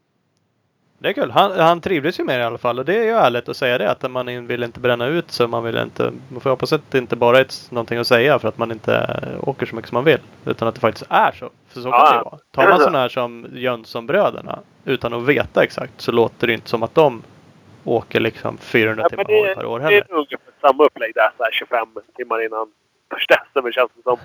Det är kul. Han, han trivdes ju med det i alla fall och det är ju ärligt att säga det att man vill inte bränna ut sig. Man vill inte, man får hoppas att det inte bara är ett, någonting att säga för att man inte åker så mycket som man vill. Utan att det faktiskt är så. För så kan Ja. det ju vara. Tar man sådana här som Jönssonbröderna utan att veta exakt så låter det inte som att de åker liksom 400 Ja, timmar det, per år det heller. är nog samma upplägg där. Så här 25 timmar innan första SM känns det som.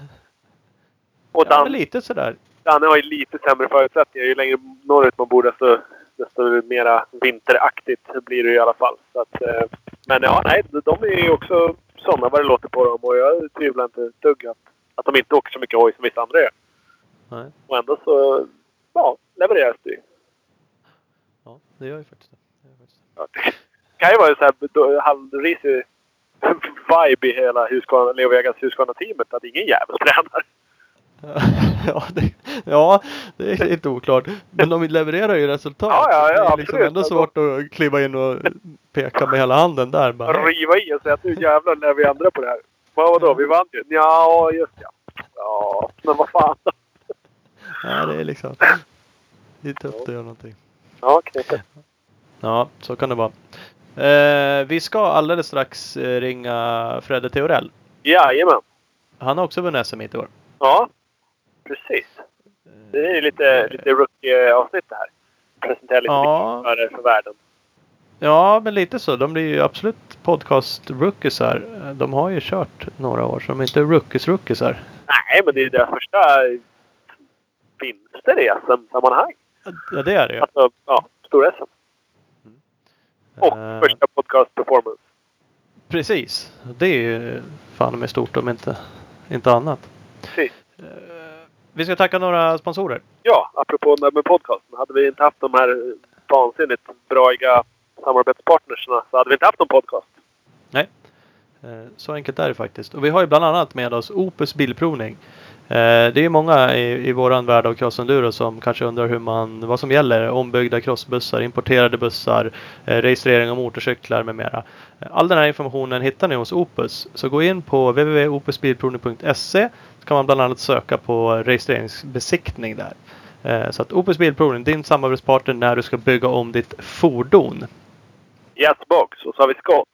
Och Ja, Dan, lite sådär. Danne har ju lite sämre förutsättningar. Ju längre norrut man bor desto, desto mera vinteraktigt blir det i alla fall. Så att, eh, men ja, nej, de är ju också sådana vad det låter på dem. Och jag tvivlar inte ett dugg att, att de inte åker så mycket hoj som vissa andra gör. Nej. Och ändå så ja, levereras det ju. Ja, det gör ju faktiskt det. det. Gör faktiskt det. Ja, Det kan ju vara så här då- halvrisig vibe i hela Husqvarna, Leo Vegas Husqvarna-teamet att ingen jävel tränar. ja, det, ja, det är lite oklart. Men de levererar ju resultat. Ja, ja, ja, det är liksom absolut. ändå svårt att kliva in och peka med hela handen där. Bara. Riva i och säga att nu jävlar lär vi ändra på det här. Vad vadå? Vi vann ju. Ja, just ja. Ja, men vad fan. Ja, det är liksom. Det är tufft att göra någonting. Ja, knepigt. Ja, så kan det vara. Eh, vi ska alldeles strax eh, ringa Fredde Theorell. Jajamän. Han har också vunnit SM i år. Ja, precis. Det är lite, lite rookie-avsnitt det här. Presentera lite Ja. för, för världen. Ja, men lite så. De blir ju absolut podcast-rookiesar. De har ju kört några år, så de är inte rookies-rookiesar. Nej, men det är deras första vinster i SM-sammanhang. Ja, det är det ju. Alltså, ja, stor-SM. Och Eh, första podcast-performance. Precis. Det är ju fan med stort om inte, inte annat. Precis. Eh, Vi ska tacka några sponsorer. Ja, apropå med podcasten. Hade vi inte haft de här vansinnigt braiga samarbetspartnersna så hade vi inte haft någon podcast. Eh, Så enkelt är det faktiskt. Och vi har ju bland annat med oss Opus Bilprovning. Eh, Det är många i, i våran värld av crossenduro som kanske undrar hur man, vad som gäller. Ombyggda crossbussar, importerade bussar, eh, registrering av motorcyklar med mera. All den här informationen hittar ni hos Opus. Så gå in på www.opusbilprovning.se kan man bland annat söka på registreringsbesiktning där. Eh, så att Opus Bilprovning, din samarbetspartner när du ska bygga om ditt fordon. Yes-box. Och så har vi Scott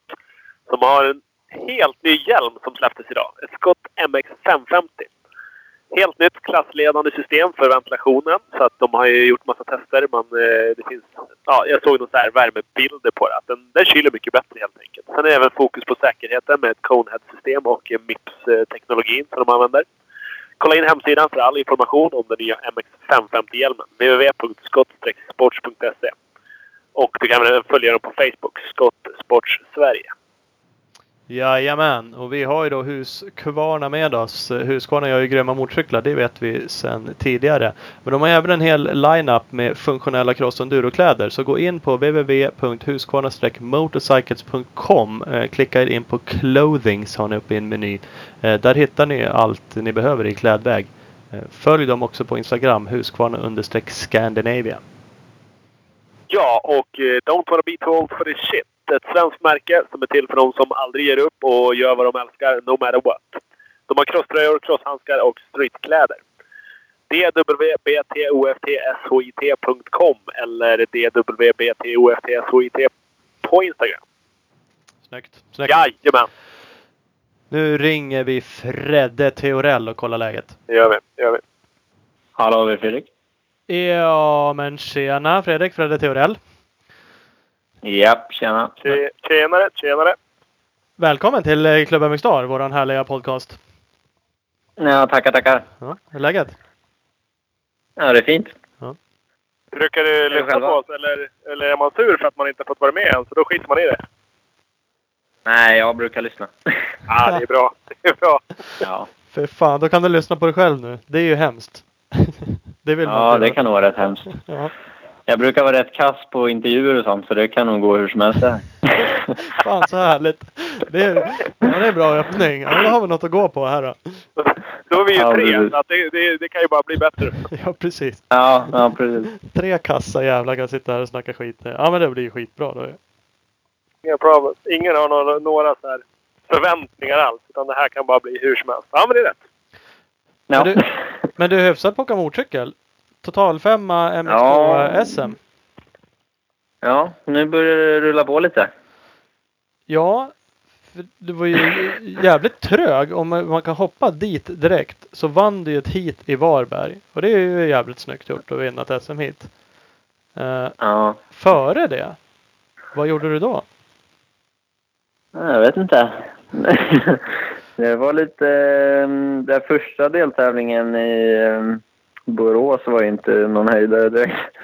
som har en helt ny hjälm som släpptes idag. Ett Scott MX 550. Helt nytt klassledande system för ventilationen. Så att de har ju gjort massa tester. Man, eh, det finns, ja, jag såg några så värmebilder på det. Att den, den kyler mycket bättre helt enkelt. Sen är det även fokus på säkerheten med ett Conehead-system och MIPS-teknologin som de använder. Kolla in hemsidan för all information om den nya MX 550-hjälmen. www.skott-sports.se Och du kan även följa dem på Facebook, Skott Sports Sverige. Jajamän, och vi har ju då Husqvarna med oss. Husqvarna gör ju grymma motorcyklar, det vet vi sedan tidigare. Men de har även en hel line-up med funktionella cross kläder Så gå in på www.husqvarna-motorcycles.com eh, Klicka er in på clothing så har ni uppe i en meny. Eh, där hittar ni allt ni behöver i klädväg. Eh, följ dem också på Instagram, Husqvarna-Scandinavia. Ja, och Don't wanna be told for this shit. Ett svenskt märke som är till för de som aldrig ger upp och gör vad de älskar, no matter what. De har crosströjor, crosshandskar och streetkläder. dwbtoftshit.com eller dwbtoftshit på Instagram. Snyggt. Snyggt. Jajamän, Nu ringer vi Fredde Theorell och kollar läget. det gör vi. Det gör vi. Hallå, det är Fredrik. Ja, men tjena Fredrik, Fredde Theorell. Japp, tjena. Tje- Tjenare, tjenare. Välkommen till eh, Club MX Star, våran härliga podcast. Ja, tackar, tackar. Ja, hur är läget? Ja, det är fint. Brukar du lyssna på oss eller, eller är man sur för att man inte fått vara med än så då skiter man i det? Nej, jag brukar lyssna. Ja, det är bra. Det är bra. ja, För fan, då kan du lyssna på dig själv nu. Det är ju hemskt. det vill man ja inte det kan nog vara rätt hemskt. Ja, Jag brukar vara rätt kass på intervjuer och sånt, så det kan nog gå hur som helst fan så härligt. Det är, ja, det är bra öppning. Ja, då har vi något att gå på här då. Då är vi ju Ja, tre, så att det, det, det kan ju bara bli bättre. Ja, precis. Ja, ja precis. Tre kassa jävlar kan sitta här och snacka skit. Ja, men det blir ju skitbra då. Inga problem. Ingen har några, några så här förväntningar alls. Utan det här kan bara bli hur som helst. Ja, men det är rätt. Ja. Men du- Men du är hyfsat på att åka motorcykel. Totalfemma MX2 Ja. SM. ja, nu börjar det rulla på lite. Ja, för du var ju jävligt trög. Om man kan hoppa dit direkt så vann du ju ett hit i Varberg. Och det är ju jävligt snyggt gjort att vinna ett SM-hit. Uh, Ja, före det, vad gjorde du då? jag vet inte. det var lite... ehm, Den första deltävlingen i ehm, Borås var inte någon höjdare direkt.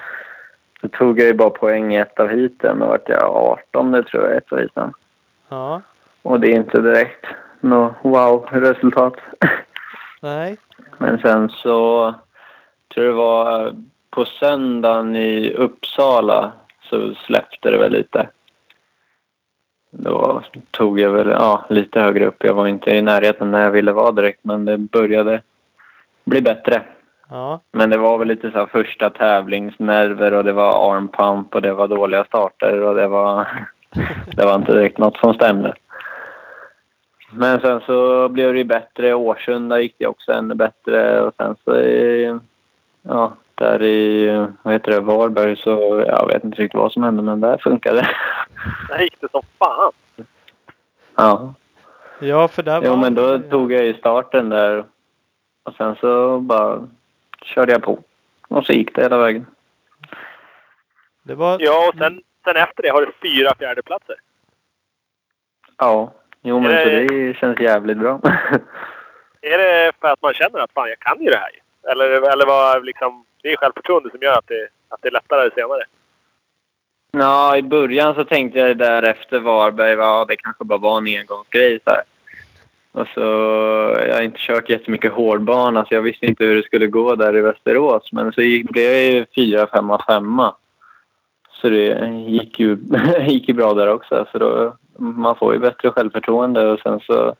Så tog jag ju bara poäng i ett av heaten och vart jag 18 tror jag ett av heaten. Ja, Och det är inte direkt något wow-resultat. nej. Men sen så tror jag det var på söndagen i Uppsala så släppte det väl lite. Då tog jag väl ja, lite högre upp. Jag var inte i närheten när jag ville vara direkt men det började bli bättre. Ja. Men det var väl lite så här första tävlingsnerver och det var armpump och det var dåliga starter och det var, det var inte direkt något som stämde. Men sen så blev det ju bättre. Årsunda gick det också ännu bättre och sen så i, ja, där i, vad heter det, Varberg så, jag vet inte riktigt vad som hände men där funkade det. Där gick det som fan. Ja. Ja, för där var... Jo men då tog jag ju starten där och sen så bara körde jag på. Och så gick det hela vägen. Det var... Ja, och sen, sen efter det har du fyra fjärdeplatser. Ja. Jo men Är så det- det känns jävligt bra. Är det för att man känner att fan, jag kan ju det här? Eller, eller vad liksom, det är självförtroende som gör att det, att det är lättare senare? Ja, i början så tänkte jag där efter Varberg, ja det kanske bara var en engångsgrej så här. Och så, jag har inte kört jättemycket hårdbana så jag visste inte hur det skulle gå där i Västerås. Men så gick, blev jag ju fyra, femma, femma. Så det gick ju, gick ju bra där också. Så då, man får ju bättre självförtroende och sen så,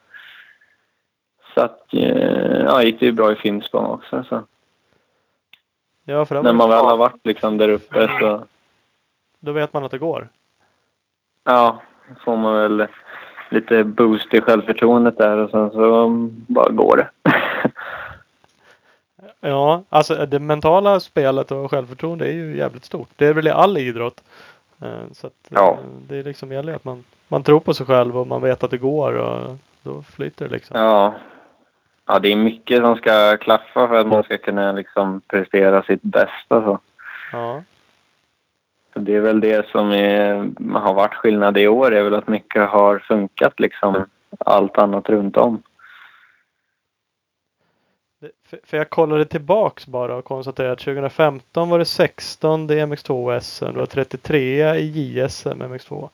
så att, eh, ja, gick det ju bra i Finspång också. Så. Ja, för När man väl har varit liksom där uppe så Då vet man att det går. Ja, får man väl lite boost i självförtroendet där och sen så bara går det. Ja, alltså det mentala spelet och självförtroende är ju jävligt stort. Det är väl i all idrott. Eh, Så Ja. eh, det är liksom gäller att man, man tror på sig själv och man vet att det går och då flyter det liksom. Ja. ja, det är mycket som ska klaffa för att man ska kunna liksom prestera sitt bästa. Så. Ja. Så det är väl det som är, har varit skillnad i år, är väl att mycket har funkat liksom allt annat runt om. Det- För, för jag kollade tillbaks bara och konstaterade att 2015 var det 16 i MX2 SM. Det var 33 i JSM MX2.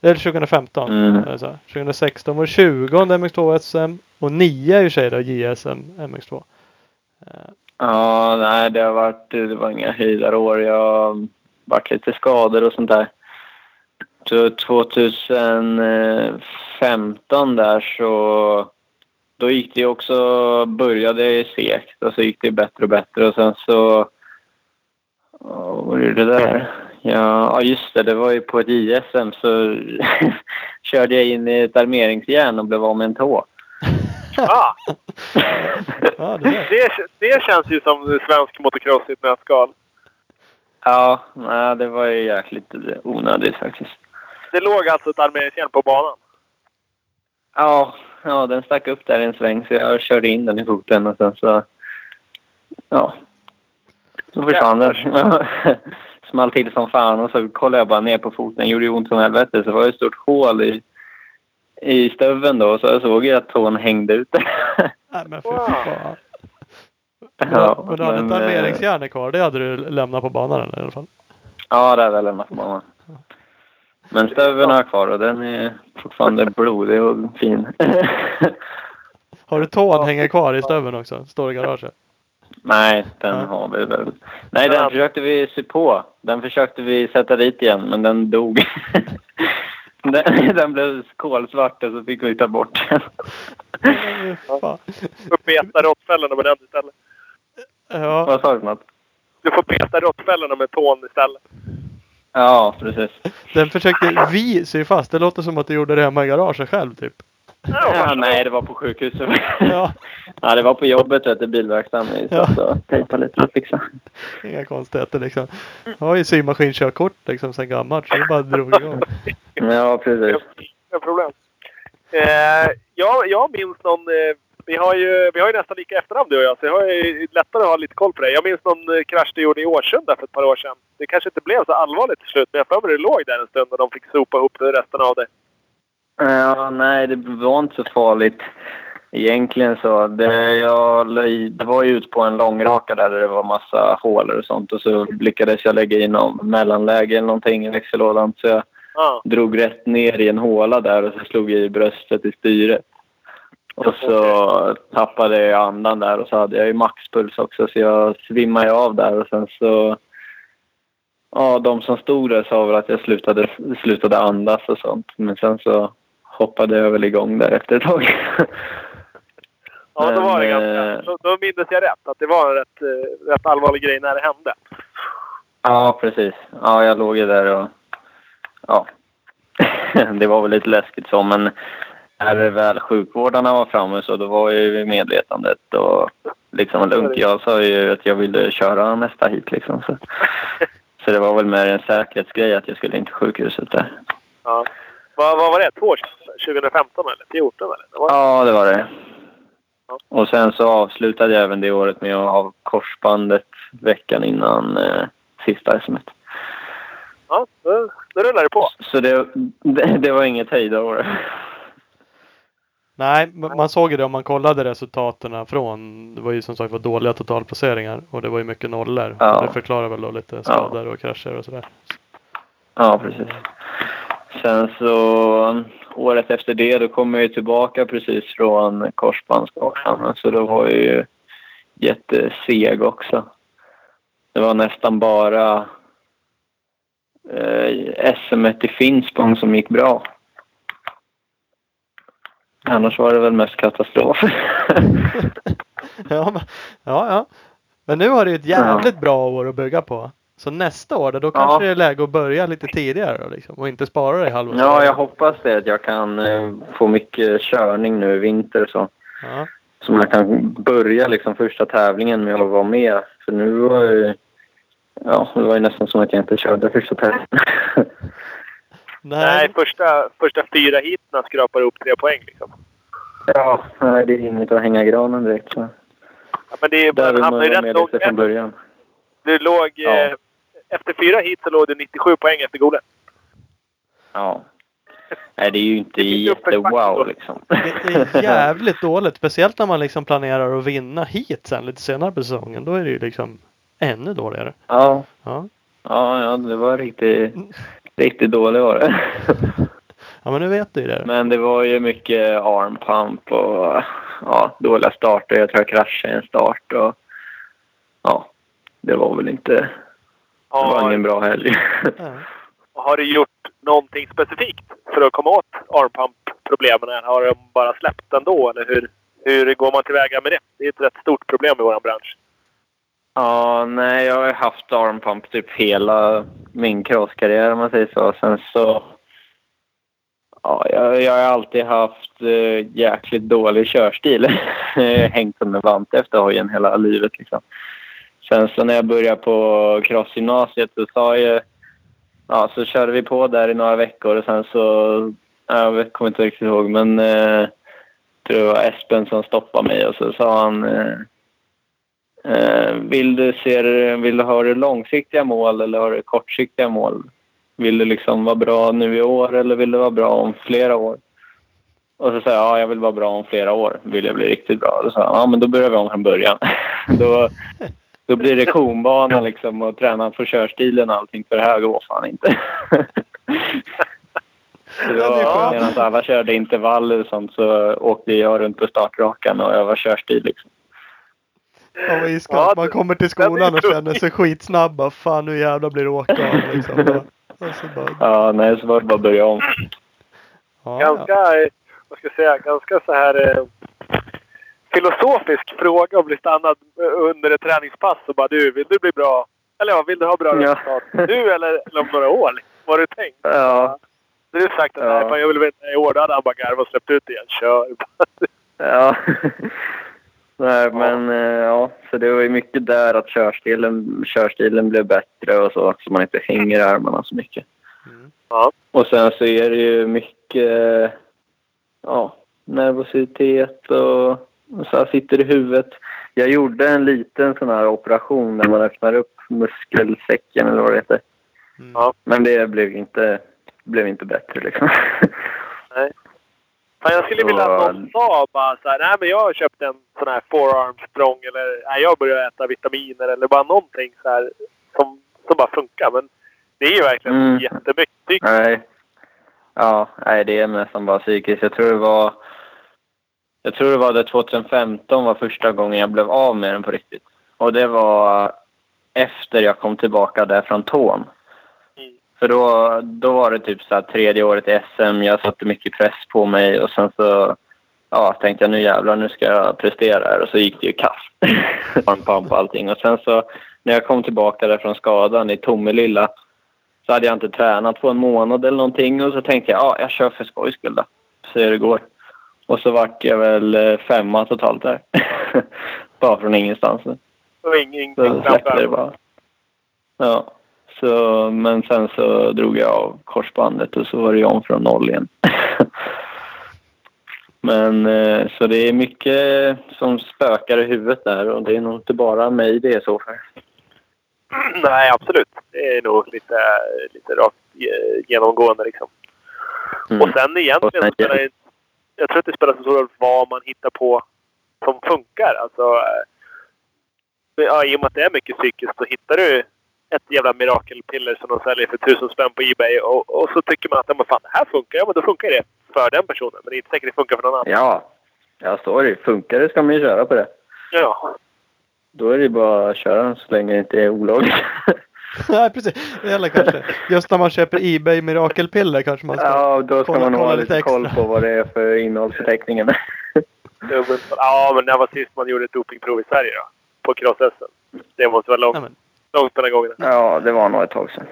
Eller 2015. Mm. är det så här. 2016 var det 20 MX2 SM och 9 i och sig då JSM MX2. Eh, Ja, nej det har varit, det var inga höjdarår. Jag varit lite skador och sånt där. Så 2015 där så då gick det också, började segt och så gick det bättre och bättre och sen så, vad var det där? Ja, just det, det var ju på ett ISM så körde jag in i ett armeringsjärn och blev av med en tå. Ah, Ja, det där. det, det känns ju som svensk motocross i ett nötskal. Ja, nej, det var ju jäkligt onödigt faktiskt. Det låg alltså ett armeringsjärn på banan. Ja, ja, den stack upp där i en sväng så jag körde in den i foten och sen så... Ja. Så försvann den. Small till som fan och så kollade jag bara ner på foten. Det gjorde ju ont som helvete. Så var det ett stort hål i, i stöveln då. Så jag såg ju att tån hängde ut där. Nej men för fan. Ja, men du hade ett armeringsjärn kvar. Det hade du lämnat på banan eller, i alla fall. Ja, det hade jag lämnat på banan. Men stöveln har jag kvar och den är fortfarande blodig och fin. Har du tån hänger kvar i stöveln också? Står i garaget? Nej, den Ja. har vi väl. Nej, den försökte vi sy på. Den försökte vi sätta dit igen, men den dog. den, den blev kolsvart och så fick vi ta bort den. Fan. Du får peta råttfällorna med den istället. Ja, Vad sa du för något? Du får peta råttfällorna med tån istället. Ja, precis. den försökte vi sy fast. Det låter som att du gjorde det hemma i garaget själv typ. Ja, nej, det var på sjukhuset. Ja, Ja, det var på jobbet vet du, bilverkstaden. Vi Ja. och tejpade lite och fixade. inga konstigheter liksom. Jag har ju symaskinkörkort liksom sen gammalt så det bara drog igång. Ja, precis. Inga problem. Eh, jag, jag minns någon... Eh, vi, har ju, vi har ju nästan lika efternamn du och jag, så jag har ju lättare att ha lite koll på det. Jag minns någon eh, krasch du gjorde i Årsunda för ett par år sedan. Det kanske inte blev så allvarligt till slut, men jag har för mig det låg där en stund och de fick sopa ihop resten av det. Ja, nej, det var inte så farligt egentligen så. Det, jag, det var ju ut på en långraka där det var massa hålor och sånt och så lyckades jag lägga in någon mellanläge eller någonting i växellådan så jag Ja. drog rätt ner i en håla där och så slog jag i bröstet i styret. Och så tappade jag andan där och så hade jag ju maxpuls också så jag svimmade av där och sen så... Ja, de som stod där sa väl att jag slutade, slutade andas och sånt. Men sen så hoppade jag väl igång där efter ett tag. Ja, då var det ganska... eh, Då, då minns jag rätt. Att det var en rätt, eh, rätt allvarlig grej när det hände. Ja, precis. Ja, jag låg ju där och... Ja. det var väl lite läskigt så, men när väl sjukvårdarna var framme så då var jag ju vid medvetandet och liksom lugnt. Jag sa ju att jag ville köra nästa hit liksom. Så, så det var väl mer en säkerhetsgrej att jag skulle in till sjukhuset där. Ja. Vad, vad var det? Två år sedan? 2015 eller 2014 eller? Det var... Ja, det var det. Ja. Och sen så avslutade jag även det året med att ha korsbandet veckan innan eh, sista SMet. Ja, då, då rullar det på. Så det, det, det var inget höjdår. Nej, man såg ju det om man kollade resultaten från. Det var ju som sagt var dåliga totalplaceringar och det var ju mycket nollor. Ja. Det förklarar väl då lite skador och krascher och sådär. Ja, precis. Sen så året efter det då kom jag ju tillbaka precis från korsbandsskadan. Så då var jag ju jätteseg Det var nästan bara eh, SM i Finspång som gick bra. Annars var det väl mest katastrof. ja, men, ja, ja. Men nu har du ett jävligt bra år att bygga på. Så nästa år då, då kanske Ja. det är läge att börja lite tidigare då, liksom, och inte spara dig halva ja, jag hoppas det. Att jag kan eh, få mycket körning nu i vinter så. Ja. Så man kan börja liksom första tävlingen med att vara med. För nu var ju... Ja, det var ju nästan som att jag inte körde första tävlingen. Nej, Nej, första, första fyra heaten skrapar upp tre poäng liksom. ja, nej, det är inget att hänga i granen direkt. Så. Ja, men det är, Där man vill man hamnar ju rätt med långt från början. Du låg... Ja. Eh, efter fyra hit så låg du 97 poäng efter Gole. Ja. Nej, det är ju inte jättewow liksom. det är jävligt dåligt. Speciellt när man liksom planerar att vinna hit sen lite senare på säsongen. Då är det ju liksom ännu dåligare. Ja, Ja, ja, ja det var riktigt, riktigt dåligt var det. ja men nu vet du ju det. Men det var ju mycket arm pump och ja, dåliga starter. Jag tror jag kraschade i en start och ja, det var väl inte... Det var ingen bra helg. Ja. har du gjort någonting specifikt för att komma åt armpump-problemen? Har de bara släppt ändå? Eller hur, hur går man tillväga med det? Det är ett rätt stort problem i vår bransch. Ja, nej, jag har ju haft armpump typ hela min crosskarriär om man säger så. Sen så... Ja, jag, jag har alltid haft eh, jäkligt dålig körstil. Hängt som en vant efter hojen hela livet liksom. Sen så när jag började på crossgymnasiet så sa jag... Ja, så körde vi på där i några veckor och sen så... Jag vet, kommer inte riktigt ihåg men... Eh, tror det var Espen som stoppade mig och så sa han... Eh, vill, du se, vill du ha det långsiktiga mål eller har du kortsiktiga mål? Vill du liksom vara bra nu i år eller vill du vara bra om flera år? Och så sa jag, ja jag vill vara bra om flera år. Vill jag bli riktigt bra? Då han, ja men då börjar vi om från början. då, då blir det konbana liksom och träna på körstilen och allting för det här går fan inte. Medan alla körde intervaller och sånt så åkte jag runt på startrakan och övade körstil liksom. Ja, vad. Ja, man kommer till skolan och känner sig skitsnabb. Bara, Fan nu jävlar blir det åka av liksom. Så bara, Ja, nej, så var det bara att börja om. ja, ja. Ganska, eh, vad ska jag säga, ganska så här eh, filosofisk fråga att bli stannad under ett träningspass och bara du, vill du bli bra? Eller ja, vill du ha bra Ja. resultat nu eller, eller om några år? Vad har du tänkt? Ja, Du har sagt att Ja. nej, fan, jag vill vinna i år. Då hade han bara garvat och släppt ut igen. Kör! ja. Nej, men eh, ja, så det var ju mycket där att körstilen, körstilen blev bättre och så, så man inte hänger i armarna så mycket. Mm. Ja. Och sen så är det ju mycket ja, nervositet och, och så här sitter i huvudet. Jag gjorde en liten sån här operation när man öppnar upp muskelsäcken eller vad det heter. Mm. Ja. Men det blev inte, blev inte bättre liksom. Fan, jag skulle Så- vilja att någon sa bara så här, nej men jag har köpt en sån här forearm strong eller nej, jag börjar äta vitaminer eller bara någonting så här som, som bara funkar. Men det är ju verkligen Mm. jättemycket. Nej. Ja, nej, det är nästan bara psykiskt. Jag tror det var... Jag tror det var det 2015 var första gången jag blev av med den på riktigt. Och det var efter jag kom tillbaka där från tån. För då, då var det typ så här tredje året i SM. Jag satte mycket press på mig och sen så ja, tänkte jag nu jävlar, nu ska jag prestera här. Och så gick det ju kass. Armpump och allting. Och sen så när jag kom tillbaka där från skadan i Tomelilla så hade jag inte tränat på en månad eller någonting. Och så tänkte jag, ja, jag kör för skojs skull då. Se hur det går. Och så vart jag väl eh, femma totalt där. bara från ingenstans. Och ing- Så ingenting släppte det bara. Ja. Så, men sen så drog jag av korsbandet och så var det om från noll igen. men eh, så det är mycket som spökar i huvudet där och det är nog inte bara mig det är så för. Nej, absolut. Det är nog lite, lite rakt genomgående liksom. Mm. Och sen egentligen så spelar det, jag tror att det spelar så stor roll vad man hittar på som funkar. Alltså, eh, ja, I och med att det är mycket psykiskt så hittar du ett jävla mirakelpiller som de säljer för tusen spänn på Ebay och, och så tycker man att ja, men fan, det här funkar. Ja, men då funkar det för den personen. Men det är inte säkert det funkar för någon annan. Ja, jag står det. Funkar det ska man ju köra på det. Ja. Då är det bara att köra så länge det inte är olagligt. Nej precis. Eller kanske. Just när man köper Ebay mirakelpiller kanske man ska. ja, då ska Kolla- man ha lite lite koll extra. på vad det är för innehållsförteckningen. Ja, men när var sist man gjorde ett dopingprov i Sverige då? På cross-SM? Det måste vara långt, Nej, men, gången. ja, det var nog ett tag sedan.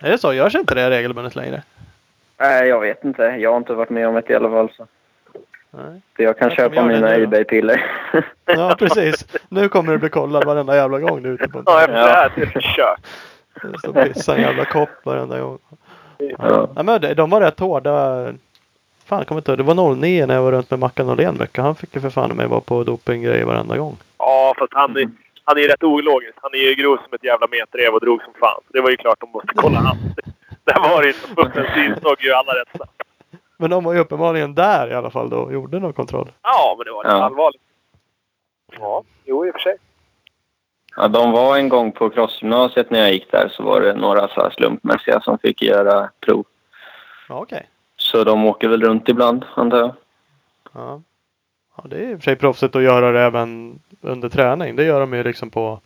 är det så? Görs inte det regelbundet längre? Nej, jag vet inte. Jag har inte varit med om det i alla fall. Så. Nej. Så jag kan Jag köpa mina. Ebay-piller. Ja precis. Nu kommer det bli kollad varenda jävla gång du är ute på en Ja, efter det här det är kört. Det står pissa en jävla kopp varenda gång. Ja. Ja, men de, de var rätt hårda. Fan, kommer inte ihåg. Det var 09 när jag var runt med Mackan Åhlén mycket. Han fick ju för fan mig vara på dopinggrejer varenda gång. Ja, fast han Mm. Han är ju rätt ologisk. Han är ju grov som ett jävla metrev och drog som fan. Så det var ju klart de måste kolla han. Där var det ju futten insåg ju alla rätt snabbt. Men de var ju uppenbarligen där i alla fall då och gjorde någon kontroll. Ja, men det var lite Ja. allvarligt. Ja, jo i och för sig. Ja, de var en gång på crossgymnasiet när jag gick där så var det några så här slumpmässiga som fick göra prov. Ja okej. Så de åker väl runt ibland, antar jag. Ja. Ja. Det är i och för sig proffsigt att göra det även under träning. Det gör de ju liksom på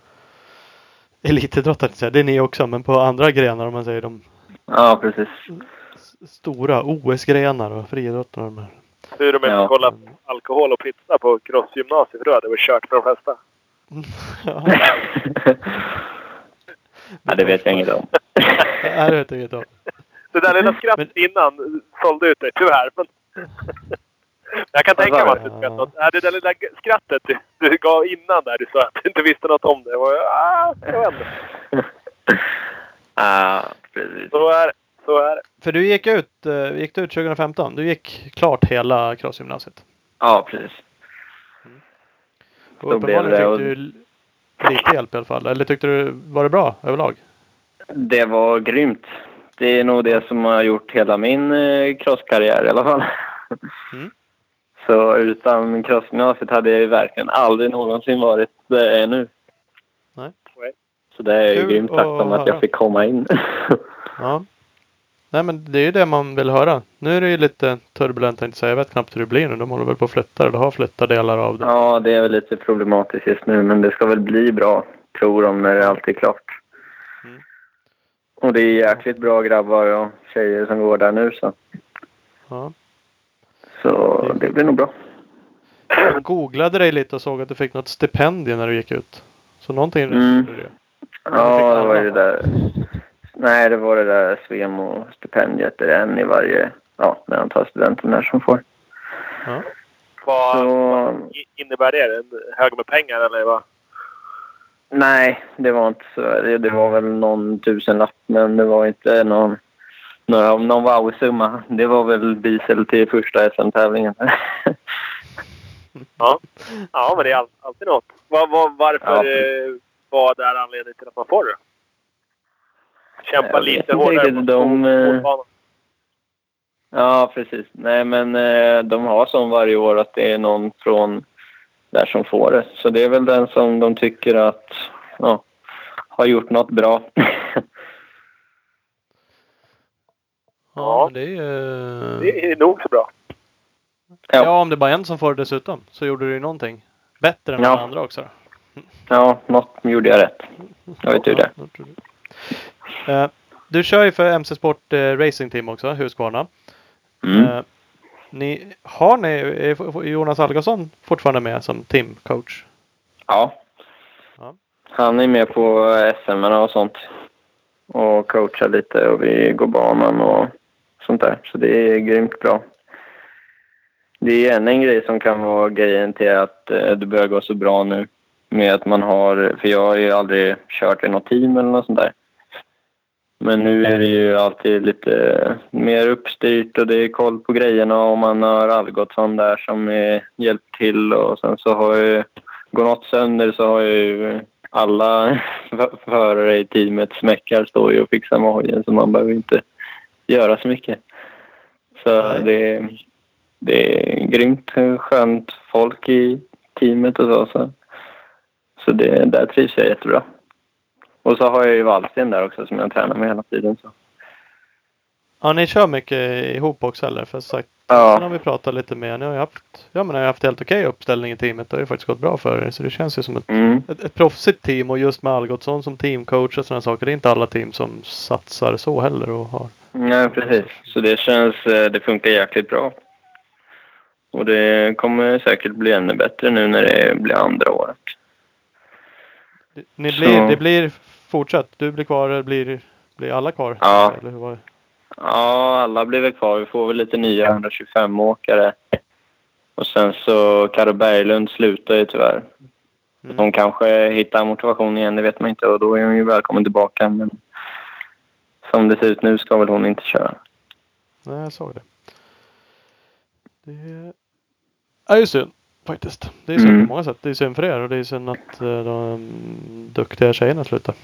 elitidrott. tänkte jag säga. Det är ni också men på andra grenar om man säger de Ja, precis. stora OS-grenar och friidrotten och de här. Hur de inte Ja. kollar alkohol och pizza på crossgymnasiet. För då hade det varit kört för de flesta. Ja, ja, det vet jag inget om. Nej, det vet jag inte om. Det där lilla skrattet innan sålde ut dig, tyvärr. Men... Jag kan tänka mig att du. Ja, Det där lilla skrattet du, du gav innan där du sa att du inte visste något om det. Var, ah, jag vet inte. Ja, precis. Så är det. Så är det. För du gick ut, eh, gick du ut 2015? Du gick klart hela crossgymnasiet? Ja, precis. Och Så blev uppenbarligen det fick och- du l- lite hjälp i alla fall. Eller tyckte du, var det bra överlag? Det var grymt. Det är nog det som har gjort hela min eh, crosskarriär i alla fall. Mm. Så utan crossgymnasiet hade jag ju verkligen aldrig någonsin varit där jag är nu. Nej. Så det är ju grymt tacksam att jag fick komma in. Ja. Nej men det är ju det man vill höra. Nu är det ju lite turbulent jag säga. Jag vet knappt hur det blir nu. De håller väl på att flytta eller har flyttat delar av det. ja, det är väl lite problematiskt just nu men det ska väl bli bra, tror de, när det allt är klart. Mm. Och det är jäkligt bra grabbar och tjejer som går där nu så, Ja. Så det blir nog bra. Jag googlade dig lite och såg att du fick något stipendium när du gick ut. Så någonting Mm. du. Ja, det var ju det där. Nej, det var det där Svemo-stipendiet. Det är en i varje, ja, när han tar studenten där som får. Ja. Vad Så, i- innebär det? En hög med pengar eller vad? nej, det var inte så. Det, det var väl någon tusenlapp, men det var inte någon, några, någon wow-summa. Det var väl diesel till första SM-tävlingen. Ja, ja men det är all, alltid något. Vad, vad, varför Ja. eh, vad är anledningen till att man får det? Kämpa Jag lite hårdare mot De, eh, ja, precis. Nej, men eh, de har som varje år att det är någon från där som får det. Så det är väl den som de tycker att ja, har gjort något bra. Ja, det är ju... Det är nog så bra. Ja. Ja. om det bara är en som får det dessutom. Så gjorde du ju någonting. Bättre än Ja. alla andra också. då. Ja, något gjorde jag rätt. Jag vet hur det är. Du kör ju för MC Sport eh, Racing Team också, Husqvarna. Mm. Eh, Ni, har ni är Jonas Algotsson fortfarande med som teamcoach? Ja. Ja. Han är med på SM och sånt. Och coachar lite och vi går banan och sånt där. Så det är grymt bra. Det är en, en grej som kan vara grejen till att eh, det börjar gå så bra nu. Med att man har, för jag har ju aldrig kört i något team eller något sånt där. Men nu är det ju alltid lite mer uppstyrt och det är koll på grejerna och man har Algotsson där som är hjälpt till och sen så har ju, går något sönder så har ju alla förare i teamet smäckar står ju och fixar med hojen så man behöver inte göra så mycket. Så det, det är grymt skönt folk i teamet och så. Så, så det, där trivs jag jättebra. Och så har jag ju Wallsten där också som jag tränar med hela tiden. Så. Ja, ni kör mycket ihop också eller? För sagt, Ja. sen har vi pratat lite med. Ni har ju haft, ja, men har haft helt okej uppställning i teamet. Det har ju faktiskt gått bra för er. Så det känns ju som ett, Mm. ett, ett proffsigt team och just med Algotsson som teamcoach och sådana saker. Det är inte alla team som satsar så heller och har. Ja, precis. Så det känns, eh, det funkar jäkligt bra. Och det kommer säkert bli ännu bättre nu när det blir andra året. Ni Så- blir, det blir fortsatt. Du blir kvar eller blir, blir alla kvar? Ja. Eller hur var det? Ja, alla blir väl kvar. Vi får väl lite nya 125-åkare. Och sen så Karo Berglund slutar ju tyvärr. Mm. Hon kanske hittar motivation igen, det vet man inte. Och då är hon ju välkommen tillbaka. Men som det ser ut nu ska väl hon inte köra. Nej, jag såg det. Det är ju synd faktiskt. Det är synd Mm. på många sätt. Det är synd för er och det är synd att eh, de duktiga tjejerna slutar.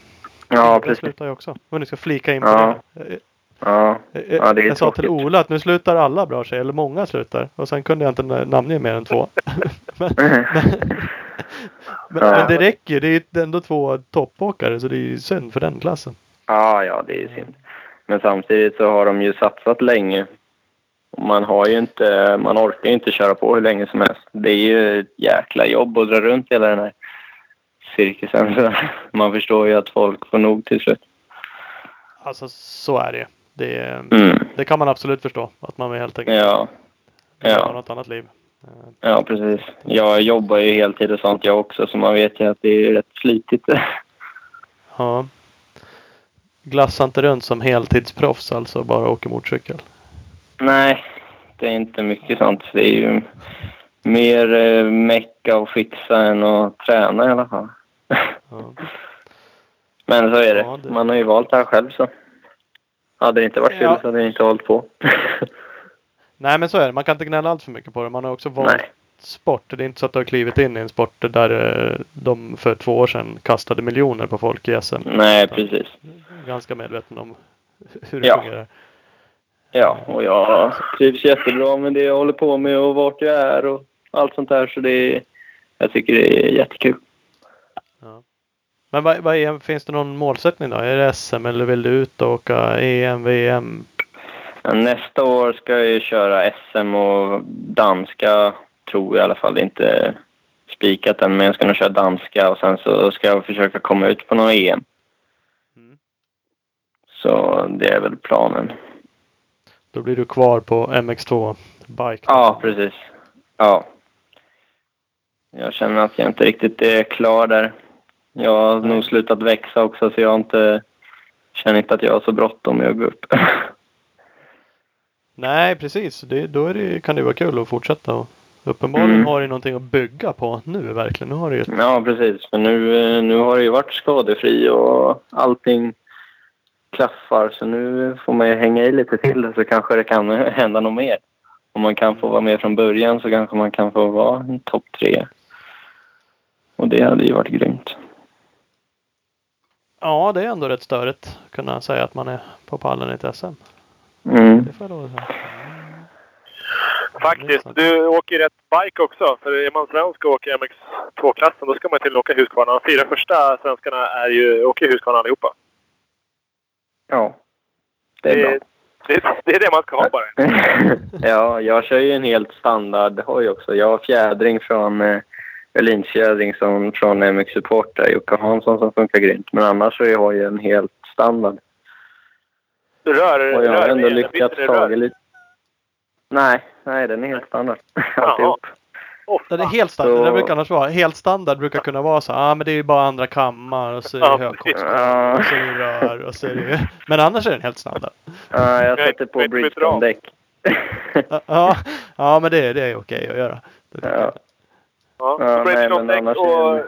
Ja, Jag precis. slutar ju också. Men ni ska flika in på Ja. det. Ja, Jag, Ja, det är jag sa till tråkigt. Ola att nu slutar alla bra tjejer, eller många slutar. Och sen kunde jag inte na- namnge mer än två. men, men, men, Ja. men det räcker ju. Det är ändå två toppåkare så det är ju synd för den klassen. ja, ja, det är synd. Men samtidigt så har de ju satsat länge. Man har ju inte, man orkar ju inte köra på hur länge som helst. Det är ju ett jäkla jobb att dra runt hela den här cirkusen. Så man förstår ju att folk får nog till slut. Alltså så är det det. Mm. Det kan man absolut förstå. Att man helt enkelt Ja, vill ja. ha något annat liv. Ja, precis. Jag jobbar ju heltid och sånt jag också så man vet ju att det är rätt slitigt. Ja. Glassa inte runt som heltidsproffs alltså bara åker motorcykel. Nej, det är inte mycket sånt. Det är ju mer eh, mecka och fixa än att träna i alla fall. Ja. Men så är det. Ja, det- Man har ju valt det här själv så. Hade det inte varit kul Ja. så hade jag inte hållit på. Nej men så är det. Man kan inte gnälla allt för mycket på det. Man har också valt Nej. sport. Det är inte så att du har klivit in i en sport där eh, de för två år sedan kastade miljoner på folk i SM. Nej, precis. Ganska medveten om hur det Ja. fungerar. Ja, och jag trivs jättebra med det jag håller på med och vart jag är och allt sånt där. Så det är, jag tycker det är jättekul. Men vad, vad är, finns det någon målsättning då? Är det SM eller vill du ut och åka EM, VM? Ja, Nästa år ska jag ju köra SM och danska tror jag i alla fall. Inte spikat än, men jag ska nog köra danska och sen så ska jag försöka komma ut på någon EM. Så det är väl planen. Då blir du kvar på MX2 Bike. Ja, precis. Ja. Jag känner att jag inte riktigt är klar där. Jag har nog slutat växa också så jag har inte, känner inte att jag har så bråttom med att gå upp. Nej precis. Det, då det, kan det vara kul att fortsätta. Och uppenbarligen Mm. har du någonting att bygga på nu verkligen. Nu har du ju Ja, precis. För nu, eh, nu har det ju varit skadefri och allting klaffar. Så nu får man ju hänga i lite till så kanske det kan hända något mer. Om man kan få vara med från början så kanske man kan få vara en topp tre. Och det hade ju varit grymt. Ja, det är ändå rätt störigt att kunna säga att man är på pallen i ett SM. Mm. Det får jag lov att säga. Faktiskt. Du åker rätt bike också. För är man svensk och åker MX2-klassen då ska man till och åka Husqvarna. De fyra första svenskarna är ju, åker Husqvarna allihopa. Ja, det är bra. det, det är det man ska ha bara. ja, jag kör ju en helt standard hoj också. Jag har fjädring från eh, Öhlins-fjädring som från MX Support där, Jocke Hansson som funkar grymt. Men annars så är hojen helt standard. Rör, Och jag har ändå lyckats det ta lite... Nej, nej den är helt standard. Alltihop. Åh, Den är helt standard. Så- Det brukar annars vara. Helt standard brukar kunna vara så. Ja ah, men det är ju bara andra kammar och så är det Ja, högkostnad. Och så är det rör och så är det ju... Men annars är den helt standard. Ja, jag sätter på Bridgestone-däck. Ja, ja men det, det är okej att göra. Ja. Ja, Ja, så nej, Bridgestone men annars däck är och, den-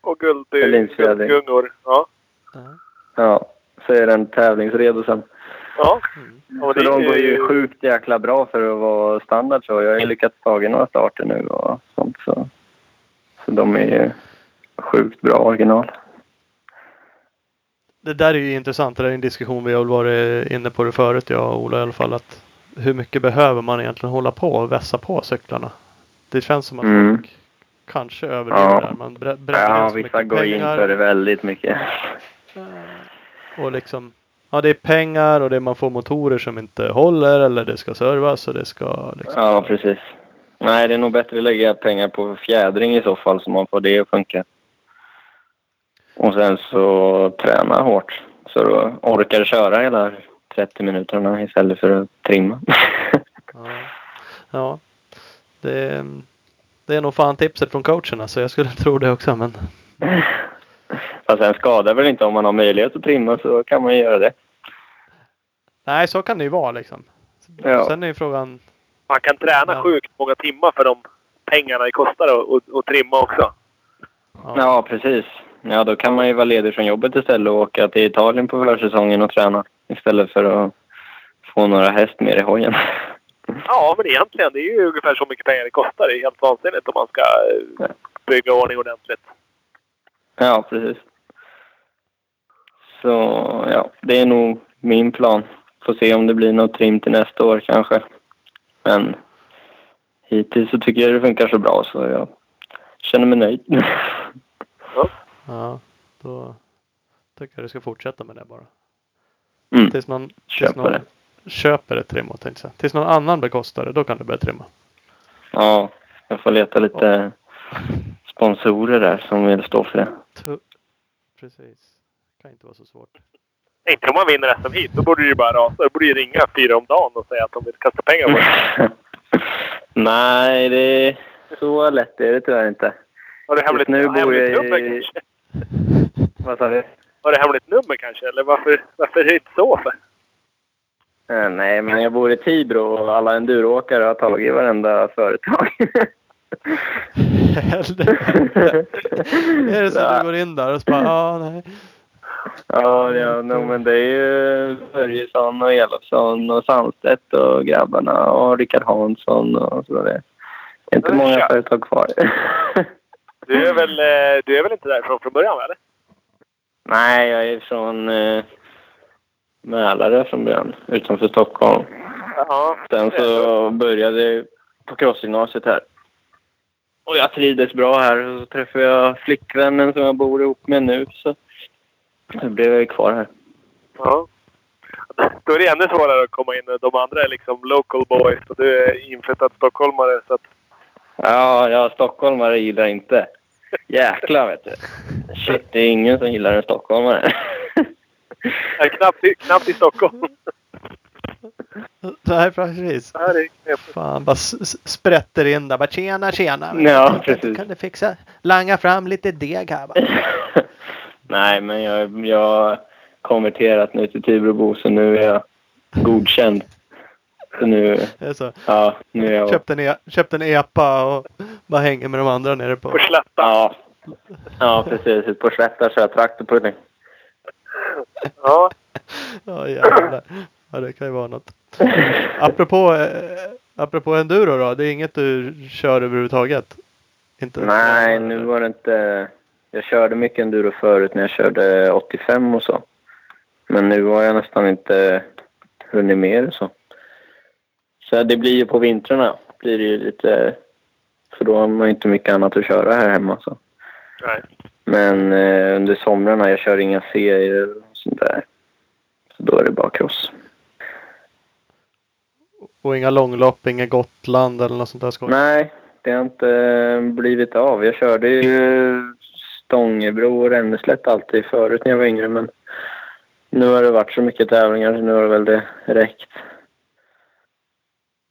och guld, guldgungor. Ja. Ja. Ja, så är den tävlingsredo sen. Ja. Mm. Och Så de går ju sjukt jäkla bra för att vara standard så. Jag har ju lyckats ta några starter nu och sånt så. Så de är ju sjukt bra original. Det där är ju intressant. Det där är en diskussion vi har varit inne på det förut, jag och Ola i alla fall. Att hur mycket behöver man egentligen hålla på och vässa på cyklarna? Det känns som att Mm. folk kanske överdriver Ja. där. Man brä- bränner Ja, in vissa mycket går in pengar. för det väldigt mycket. Och liksom, ja det är pengar och det är man får motorer som inte håller eller det ska servas och det ska liksom. Ja, precis. Nej, det är nog bättre att lägga pengar på fjädring i så fall så man får det att funka. Och sen så träna hårt. Så du orkar köra hela 30 minuterna istället för att trimma. Ja, ja. Det, det är nog fan tipset från coacherna så jag skulle tro det också men. Fast sen skadar väl inte om man har möjlighet att trimma så kan man ju göra det. Nej så kan det ju vara liksom. Ja. Sen är ju frågan. Man kan träna Ja. sjukt många timmar för de pengarna det kostar att och, och trimma också. Ja, Ja, precis. Ja, då kan man ju vara ledig från jobbet istället och åka till Italien på försäsongen och träna. Istället för att få några häst mer i hojen. Ja, men egentligen det är ju ungefär så mycket pengar det kostar. Det är helt vansinnigt om man ska bygga ordning ordentligt. Ja, precis. Så ja, det är nog min plan. Får se om det blir något trim till nästa år kanske. Men hittills så tycker jag det funkar så bra så jag känner mig nöjd. ja, då tycker jag du ska fortsätta med det bara. Mm. Tills någon, tills Köper någon det. köper ett trim och tänkte. Tills någon annan bekostar det, då kan du börja trimma. Ja, jag får leta lite sponsorer där som vill stå för det. Precis. Kan inte vara så svårt. Inte om man vinner SM hit. Då borde det ju bara rasa. Då borde ju ringa fyra om dagen och säga att de vill kasta pengar på det. Nej, det är så lätt är det tyvärr inte. Har du hemligt, nu bor hemligt jag nummer i- kanske? Vad sa du? Har du hemligt nummer kanske? Eller varför, varför är det inte så för? Eh, Nej, men jag bor i Tibro och alla enduroåkare har tagit varenda företag. Är det så att du går in där och så bara, ja nej. Ja, ja no, men det är ju Börjesson och Elofsson och Sandstedt och grabbarna och Rickard Hansson och så. Det är inte många företag kvar. Du är väl, eh, du är väl inte därifrån från början eller? Nej, jag är från eh, Mälare från början, utanför Stockholm. Ja. Sen så började jag på crossgymnasiet här. Och jag trivdes bra här så träffade jag flickvännen som jag bor ihop med nu. Så då blev jag kvar här. ja. Då är det ännu svårare att komma in. De andra är liksom local boys och du är inflyttad stockholmare. Så att, Ja, ja, stockholmare gillar inte. Jäklar vet du. Shit, det är ingen som gillar en stockholmare. är knappt, i- knappt i Stockholm. Nej precis. Ja, det är knepigt. Fan, bara sprätter in där. Bara tjena, tjena. Ja, Kan- precis. Kan du fixa, langa fram lite deg här va? Nej, men jag, jag har konverterat nu till Tibrabo så nu är jag godkänd. Så nu, så. ja, nu är jag... Köpte en, e- köpte en epa och bara hänger med de andra nere på. På Slätta. Ja, ja precis. På Slätta kör jag traktorpudding. Ja. Ja jävlar. Ja det kan ju vara något. Apropå, eh, apropå enduro då. Det är inget du kör överhuvudtaget? Inte? Nej, nu var det inte... Jag körde mycket enduro förut när jag körde 85 och så. Men nu har jag nästan inte hunnit med så. Så det blir ju på vintrarna. Blir det ju lite... För då har man inte mycket annat att köra här hemma. Så. Nej. Men eh, under somrarna, jag kör inga serier och sånt där. Så då är det bara cross. Och inga långlopp, inga Gotland eller något sånt där skoj? Nej, det har inte blivit av. Jag körde ju Stångebro och Ränneslätt alltid förut när jag var yngre. Men nu har det varit så mycket tävlingar så nu har det väl det räckt.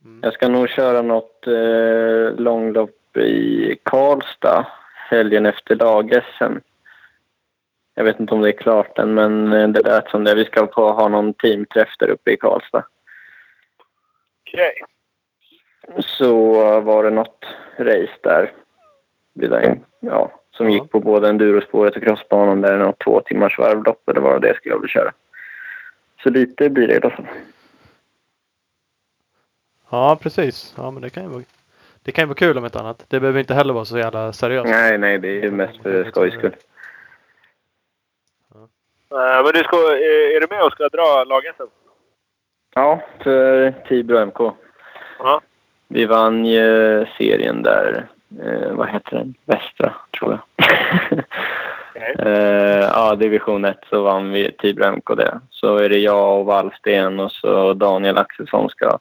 Mm. Jag ska nog köra något eh, långlopp i Karlstad helgen efter lag-SM. Jag vet inte om det är klart än, men eh, det lät som det. Vi ska få ha någon teamträff där uppe i Karlstad. Okej. Så var det något race där. Ja, som Ja. gick på både endurospåret och crossbanan. Där något två timmars varvlopp. Det var det skulle jag vilja köra. Så lite blir det i alla fall. Ja, precis. Ja, men det kan ju vara, det kan ju vara kul om ett annat. Det behöver inte heller vara så jävla seriöst. Nej, nej, det är ju mest för skojs skull. Eh, men du ska, är, är du med och ska dra lag-SM? Ja, för Tibro MK. Ja. Vi vann ju serien där. Eh, vad heter den? Västra, tror jag. Okej. eh, ja, division 1 så vann vi Tibro MK det. Så är det jag och Wallsten och så Daniel Axelsson ska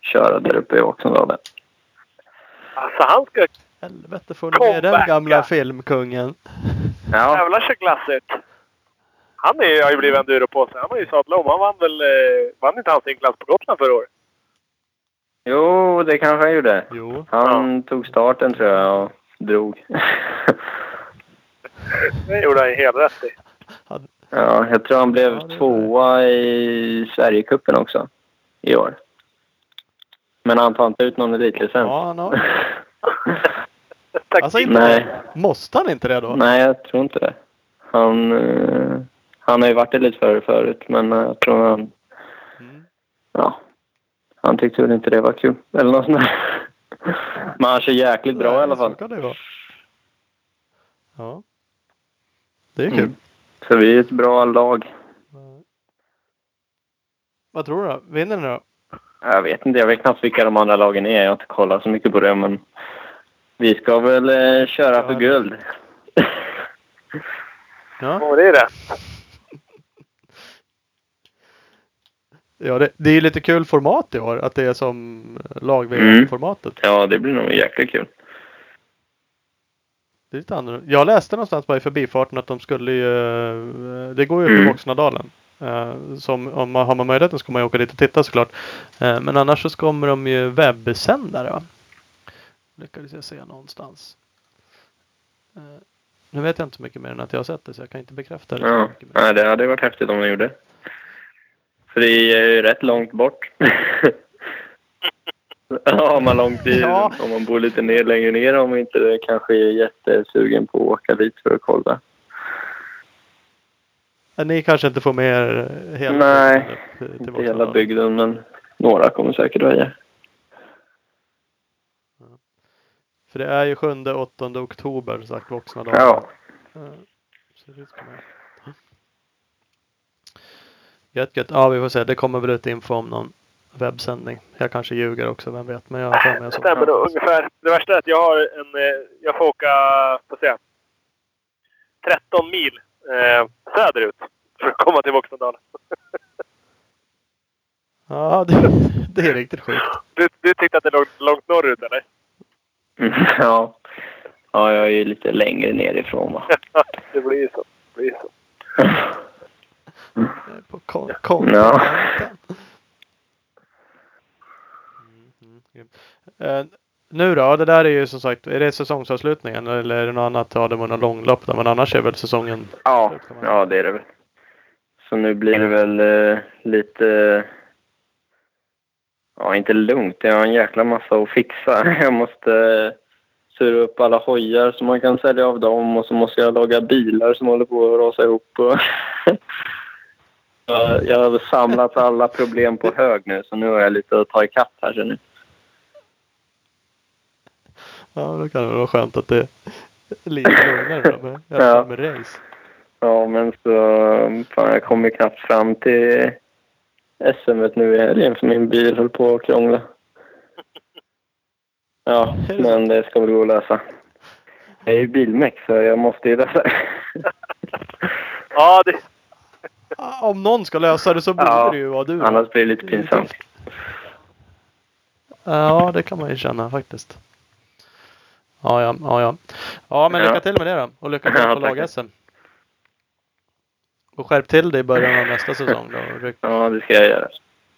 köra där uppe i Åkesundalen. Alltså han ska Helvete får ni med den gamla filmkungen. Ja, jävlar så glassigt. Han är, har ju blivit enduro på sig. Han var ju sadlad om. Han vann väl... Eh, vann inte han sin klass på Gotland förra året? Jo, det kanske han gjorde. Jo. Han tog starten tror jag och drog. Det gjorde han helt rätt i. ja, jag tror han blev Ja, tvåa i Sverigecupen också i år. Men han tar inte ut någon elitlicens. Ja, han har. Tack. Alltså, inte- Nej. Måste han inte det då? Nej, jag tror inte det. Han, eh, han har ju varit elitförare förut, men jag tror han... Mm. Ja, han tyckte väl inte det var kul. Eller något sånt där. Men han kör jäkligt bra i alla Så fall. kan det vara. Ja. Det är kul. Mm. Så vi är ett bra lag. Vad tror du då? Vinner ni då? Jag vet inte, jag vet knappt vilka de andra lagen är. Jag har inte kollat så mycket på det, men vi ska väl eh, köra för guld. Ja, Ja, det är det. Ja det, det är ju lite kul format i år. Att det är som lag Mm. formatet Ja, det blir nog jäkligt kul. Det är lite annorlunda. Jag läste någonstans bara i förbifarten att de skulle ju... eh, Det går ju upp i Mm. Voxnadalen. Eh, Som, om man har man möjligheten så ska man åka dit och titta såklart. Eh, Men annars så kommer de ju webbsändare va? Lyckades jag se någonstans. Nu vet jag inte så mycket mer än att jag har sett det så jag kan inte bekräfta det. Ja, nej, det hade varit häftigt om de gjorde. För det är ju rätt långt bort. ja, man långt i, Ja. om man bor lite ner, längre ner om man inte kanske är jättesugen på att åka dit för att kolla. Eh, Ni kanske inte får med er hela Nej, bygden upp till Inte hela Voxnadalen. bygden, men några kommer säkert välja. För det är ju 7-8 oktober som sagt Voxnadalen. Ja. Eh, så det Gött gött. Ja vi får se. Det kommer väl ut info om någon webbsändning. Jag kanske ljuger också, vem vet. Men jag har för mig såg- stämmer nog ungefär. Det värsta är att jag har en... eh, Jag får åka, får se, 13 mil eh, söderut för att komma till Voxnadalen. Ja, det, det är riktigt sjukt. Du, du tyckte att det låg långt norrut eller? ja. ja, jag är ju lite längre nerifrån va. det blir så. Det blir så. Är På kon- kon- Ja. Mm, mm, grymt. Eh, nu då? Det där är ju som sagt, är det säsongsavslutningen eller är det något annat? Ja, det var någon långlopp där, men annars är väl säsongen Ja, ja det är det väl. Så nu blir det väl eh, lite... Ja, inte lugnt. Jag har en jäkla massa att fixa. Jag måste eh, sura upp alla hojar så man kan sälja av dem och så måste jag laga bilar som håller på att rasa ihop. Och jag, har samlat alla problem på hög nu så nu har jag lite att ta ikapp här känner. Ja, då kan det vara skönt att det är lite lugnare då med, Ja. med race. Ja, men så... Fan, jag kommer knappt fram till SM nu i helgen för min bil höll på att krångla. Ja, men det ska väl gå att lösa. Jag är ju bilmeck så jag måste ju lösa det. Ja, det, Om någon ska lösa det så borde Ja, det ju vara du. Annars blir det lite pinsamt. Ja, det kan man ju känna faktiskt. Ja, ja, ja, ja. Ja, men Ja. lycka till med det då. Och lycka till på lag-SM. Och skärp till dig i början av nästa säsong då. Ja, det ska jag göra.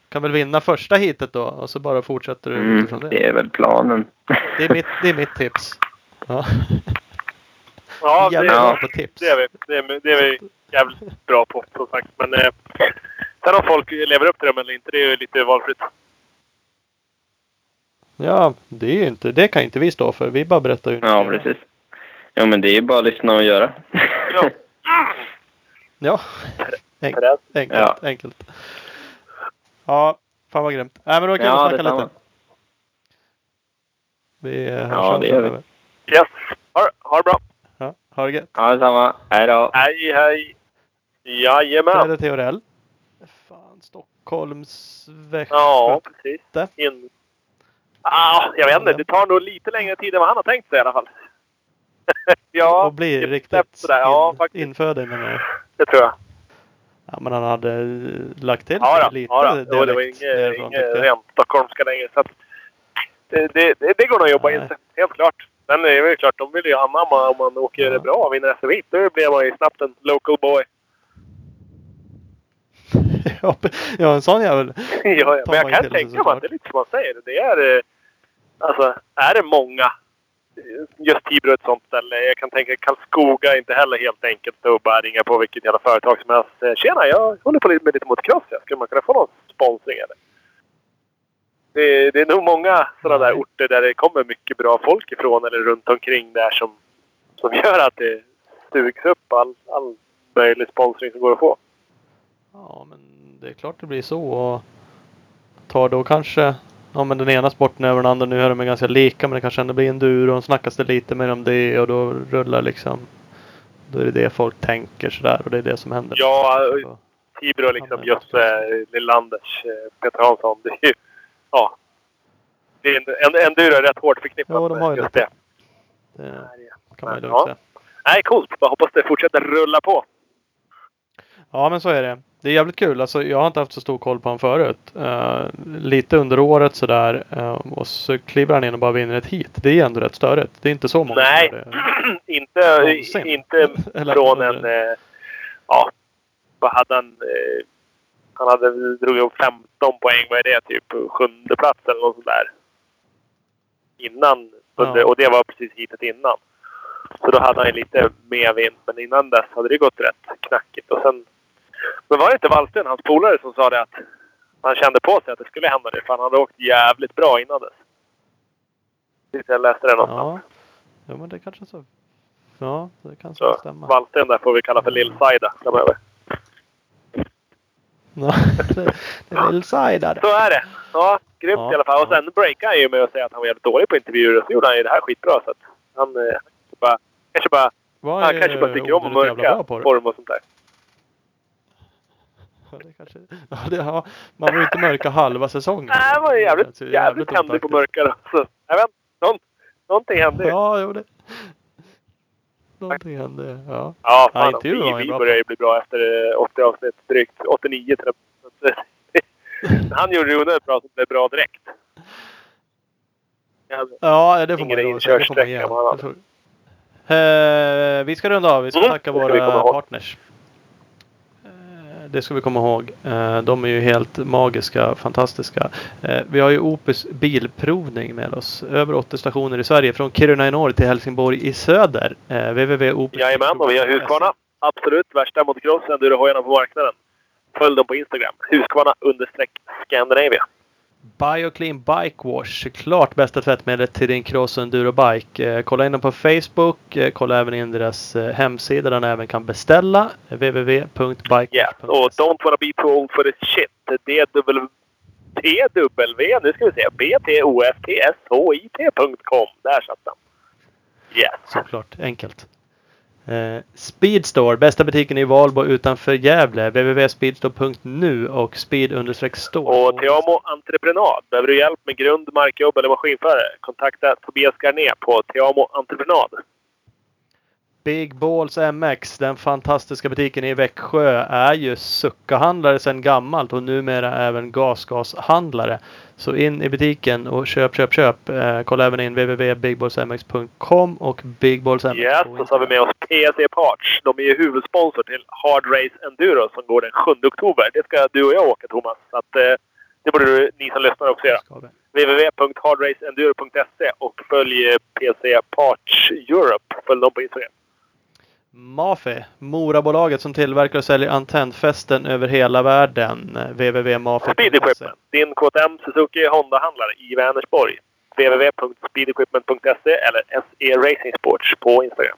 kan väl vinna första heatet då och så bara fortsätter du Mm, utifrån det. det är väl planen. Det är mitt, det är mitt tips. Ja. Ja, det, Jävla ja. bra på tips. det är vi. Det är, det är vi jävligt bra på, som sagt. Men eh, sen om folk lever upp till dem eller inte, det är ju lite valfritt. Ja, det är ju inte, det kan inte vi stå för. Vi bara berättar ju. Ja, precis. Ja, men det är bara att lyssna och göra. Ja. Ja, Enk, enkelt, Ja. enkelt. Ja, fan vad grymt. Nej men det var kul Ja, att snacka lite. Vi hörs Ja, det gör vi. Yes. Ha, ha det bra. Ha det gött. Ja, detsamma. Hej då. Hej, hej. Jajamän. Fredrik Theorell. Fan, Stockholms. Ja, precis. In. Ah, jag vet inte. Det tar nog lite längre tid än vad han har tänkt sig i alla fall. ja, och blir det- riktigt sådär. Ja, in, faktiskt. infödd i den här. det tror jag. Ja, men han hade eh, lagt till Ja, då, lite ja. Jo, det var dialekt inget, rent stockholmska längre. Så att, det, det, det, det går nog att jobba Nej. in sig. Helt klart. Sen är det väl klart, de vill ju anamma om man åker Ja. bra och vinner SM hit. Då blir man ju snabbt en local boy. ja, en sån jävel. ja, ja, men jag kan tänka mig att det är lite som man säger. Det är, eh, alltså, är det många, eh, just Tibro är ett sånt ställe. Jag kan tänka Karlskoga är inte heller helt enkelt att bara ringa på vilket jävla företag som helst. Eh, Tjena, jag håller på med lite motocross. Skulle man kunna få någon sponsring eller? Det, det är nog många sådana där orter där det kommer mycket bra folk ifrån eller runt omkring där som, som gör att det sugs upp all, all möjlig sponsring som går att få. Ja, men det är klart det blir så. Och tar då kanske ja, men den ena sporten över den andra. Nu är de ganska lika men det kanske ändå blir enduro och snackas det lite mer om det och då rullar liksom. Då är det det folk tänker sådär och det är det som händer. Ja, Tibro liksom, eh, Lillanders, eh, Peter Hansson. Det är ju, ja. Det är en, en, enduro är rätt hårt förknippat Ja, de har med ju just det. det. det kan man ju lugnt Ja. säga. Nej, coolt. Bara hoppas det fortsätter rulla på. Ja men så är det. Det är jävligt kul. Alltså, jag har inte haft så stor koll på honom förut. Eh, lite under året sådär. Uh, och så kliver han in och bara vinner ett hit. Det är ändå rätt störigt. Det är inte så många Nej. inte Någonsin. inte från en... Eh, ja, vad hade han? Eh, han hade drog upp 15 poäng. Vad är det? Typ sjunde plats eller något sånt där. Innan. Ja. Och det var precis hitet innan. Så då hade han ju lite medvind. Men innan dess hade det gått rätt knackigt. Och sen, men var det inte Wallsten, hans polare, som sa det att han kände på sig att det skulle hända det. För han hade åkt jävligt bra innan dess. Tyckte Jag läste det någonstans. Ja. ja men det kanske så. Ja det kan Så så stämma. Wallsten där får vi kalla för Lill-Saida framöver. Ja, det är Lillsaida det. Så är det. Ja, grymt Ja, i alla fall. Och sen breakade han ju med att säga att han var jävligt dålig på intervjuer. Och så gjorde han ju det här skitbra. Så att han eh, bara, kanske bara, Var han kanske bara tycker om att mörka form och sånt där. Ja, det kanske, ja, det, ja, man vill inte mörka halva säsongen. Nej, var ju jävligt, Det ser jävligt tändig på mörka då. Så, jag vet. Någon, någonting hände ju. Ja, jo det. Någonting hände. Ja. Ja, Ja, fan. intervjuer var vi, vi börjar ju bli bra efter eh, 80 avsnitt. Drygt 89 till att, Han gjorde ju onödigt bra så det blev bra direkt. Ja, det får man ju. Det får man ge. Det Eh, Vi ska runda av. Vi ska Mm, tacka det våra partners. Det ska vi komma ihåg. Eh, de är ju helt magiska, fantastiska. Eh, vi har ju Opus Bilprovning med oss. Över 80 stationer i Sverige. Från Kiruna i norr till Helsingborg i söder. Eh, www.opus Jajamän, och vi har Husqvarna. Absolut värsta motocrossen. Du har endurohojarna på marknaden. Följ dem på Instagram. Husqvarna understreck Scandinavia. Bioclean Bike Wash. Klart bästa tvättmedlet till din cross och enduro bike. Eh, kolla in dem på Facebook. Eh, kolla även in deras eh, hemsida där ni även kan beställa. www.bikewash.se Yes, och don't wanna be too old for this shit. DW... Nu ska vi se. BTOFTSHIT.com. Där satt den. Yes. Såklart, enkelt. Eh, Speedstore, bästa butiken i Valbo utanför Gävle. www.speedstore.nu och speed-store. Och Teamo Entreprenad. Behöver du hjälp med grund, markjobb eller maskinförare? Kontakta Tobias Garné på Teamo Entreprenad. Big Balls MX, den fantastiska butiken i Växjö, är ju suckahandlare sedan gammalt och numera även gasgashandlare. Så in i butiken och köp, köp, köp. Eh, kolla även in www.bigballsmx.com och bigballsmx Yes, på och så har vi med oss PSE Parts. De är ju huvudsponsor till Hard Race Enduro som går den 7 oktober. Det ska du och jag åka Thomas. Så att, eh, Det borde du, ni som lyssnar också göra. Www.hardraceenduro.se och följ PC Parts Europe. Följ dem på Instagram. Mafi, Morabolaget som tillverkar och säljer antennfästen över hela världen. www.mafi.se. Speed Equipment, din KTM Suzuki Honda-handlare i Vänersborg. www.speedequipment.se eller SE Racing Sports på Instagram.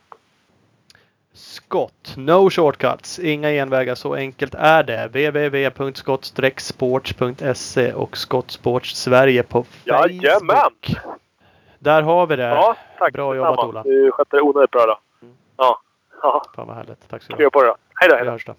Skott, no shortcuts, inga genvägar, så enkelt är det. www.skott-sports.se och Skottsports Sverige på Facebook. Jajamän! Där har vi det. Ja, tack Bra jobbat Ola. Du skötte det onödigt bra då. Ja, ja. Fan vad härligt. Tack så Skriv mycket. på det då. Hej då. Hej Vi då. hörs då.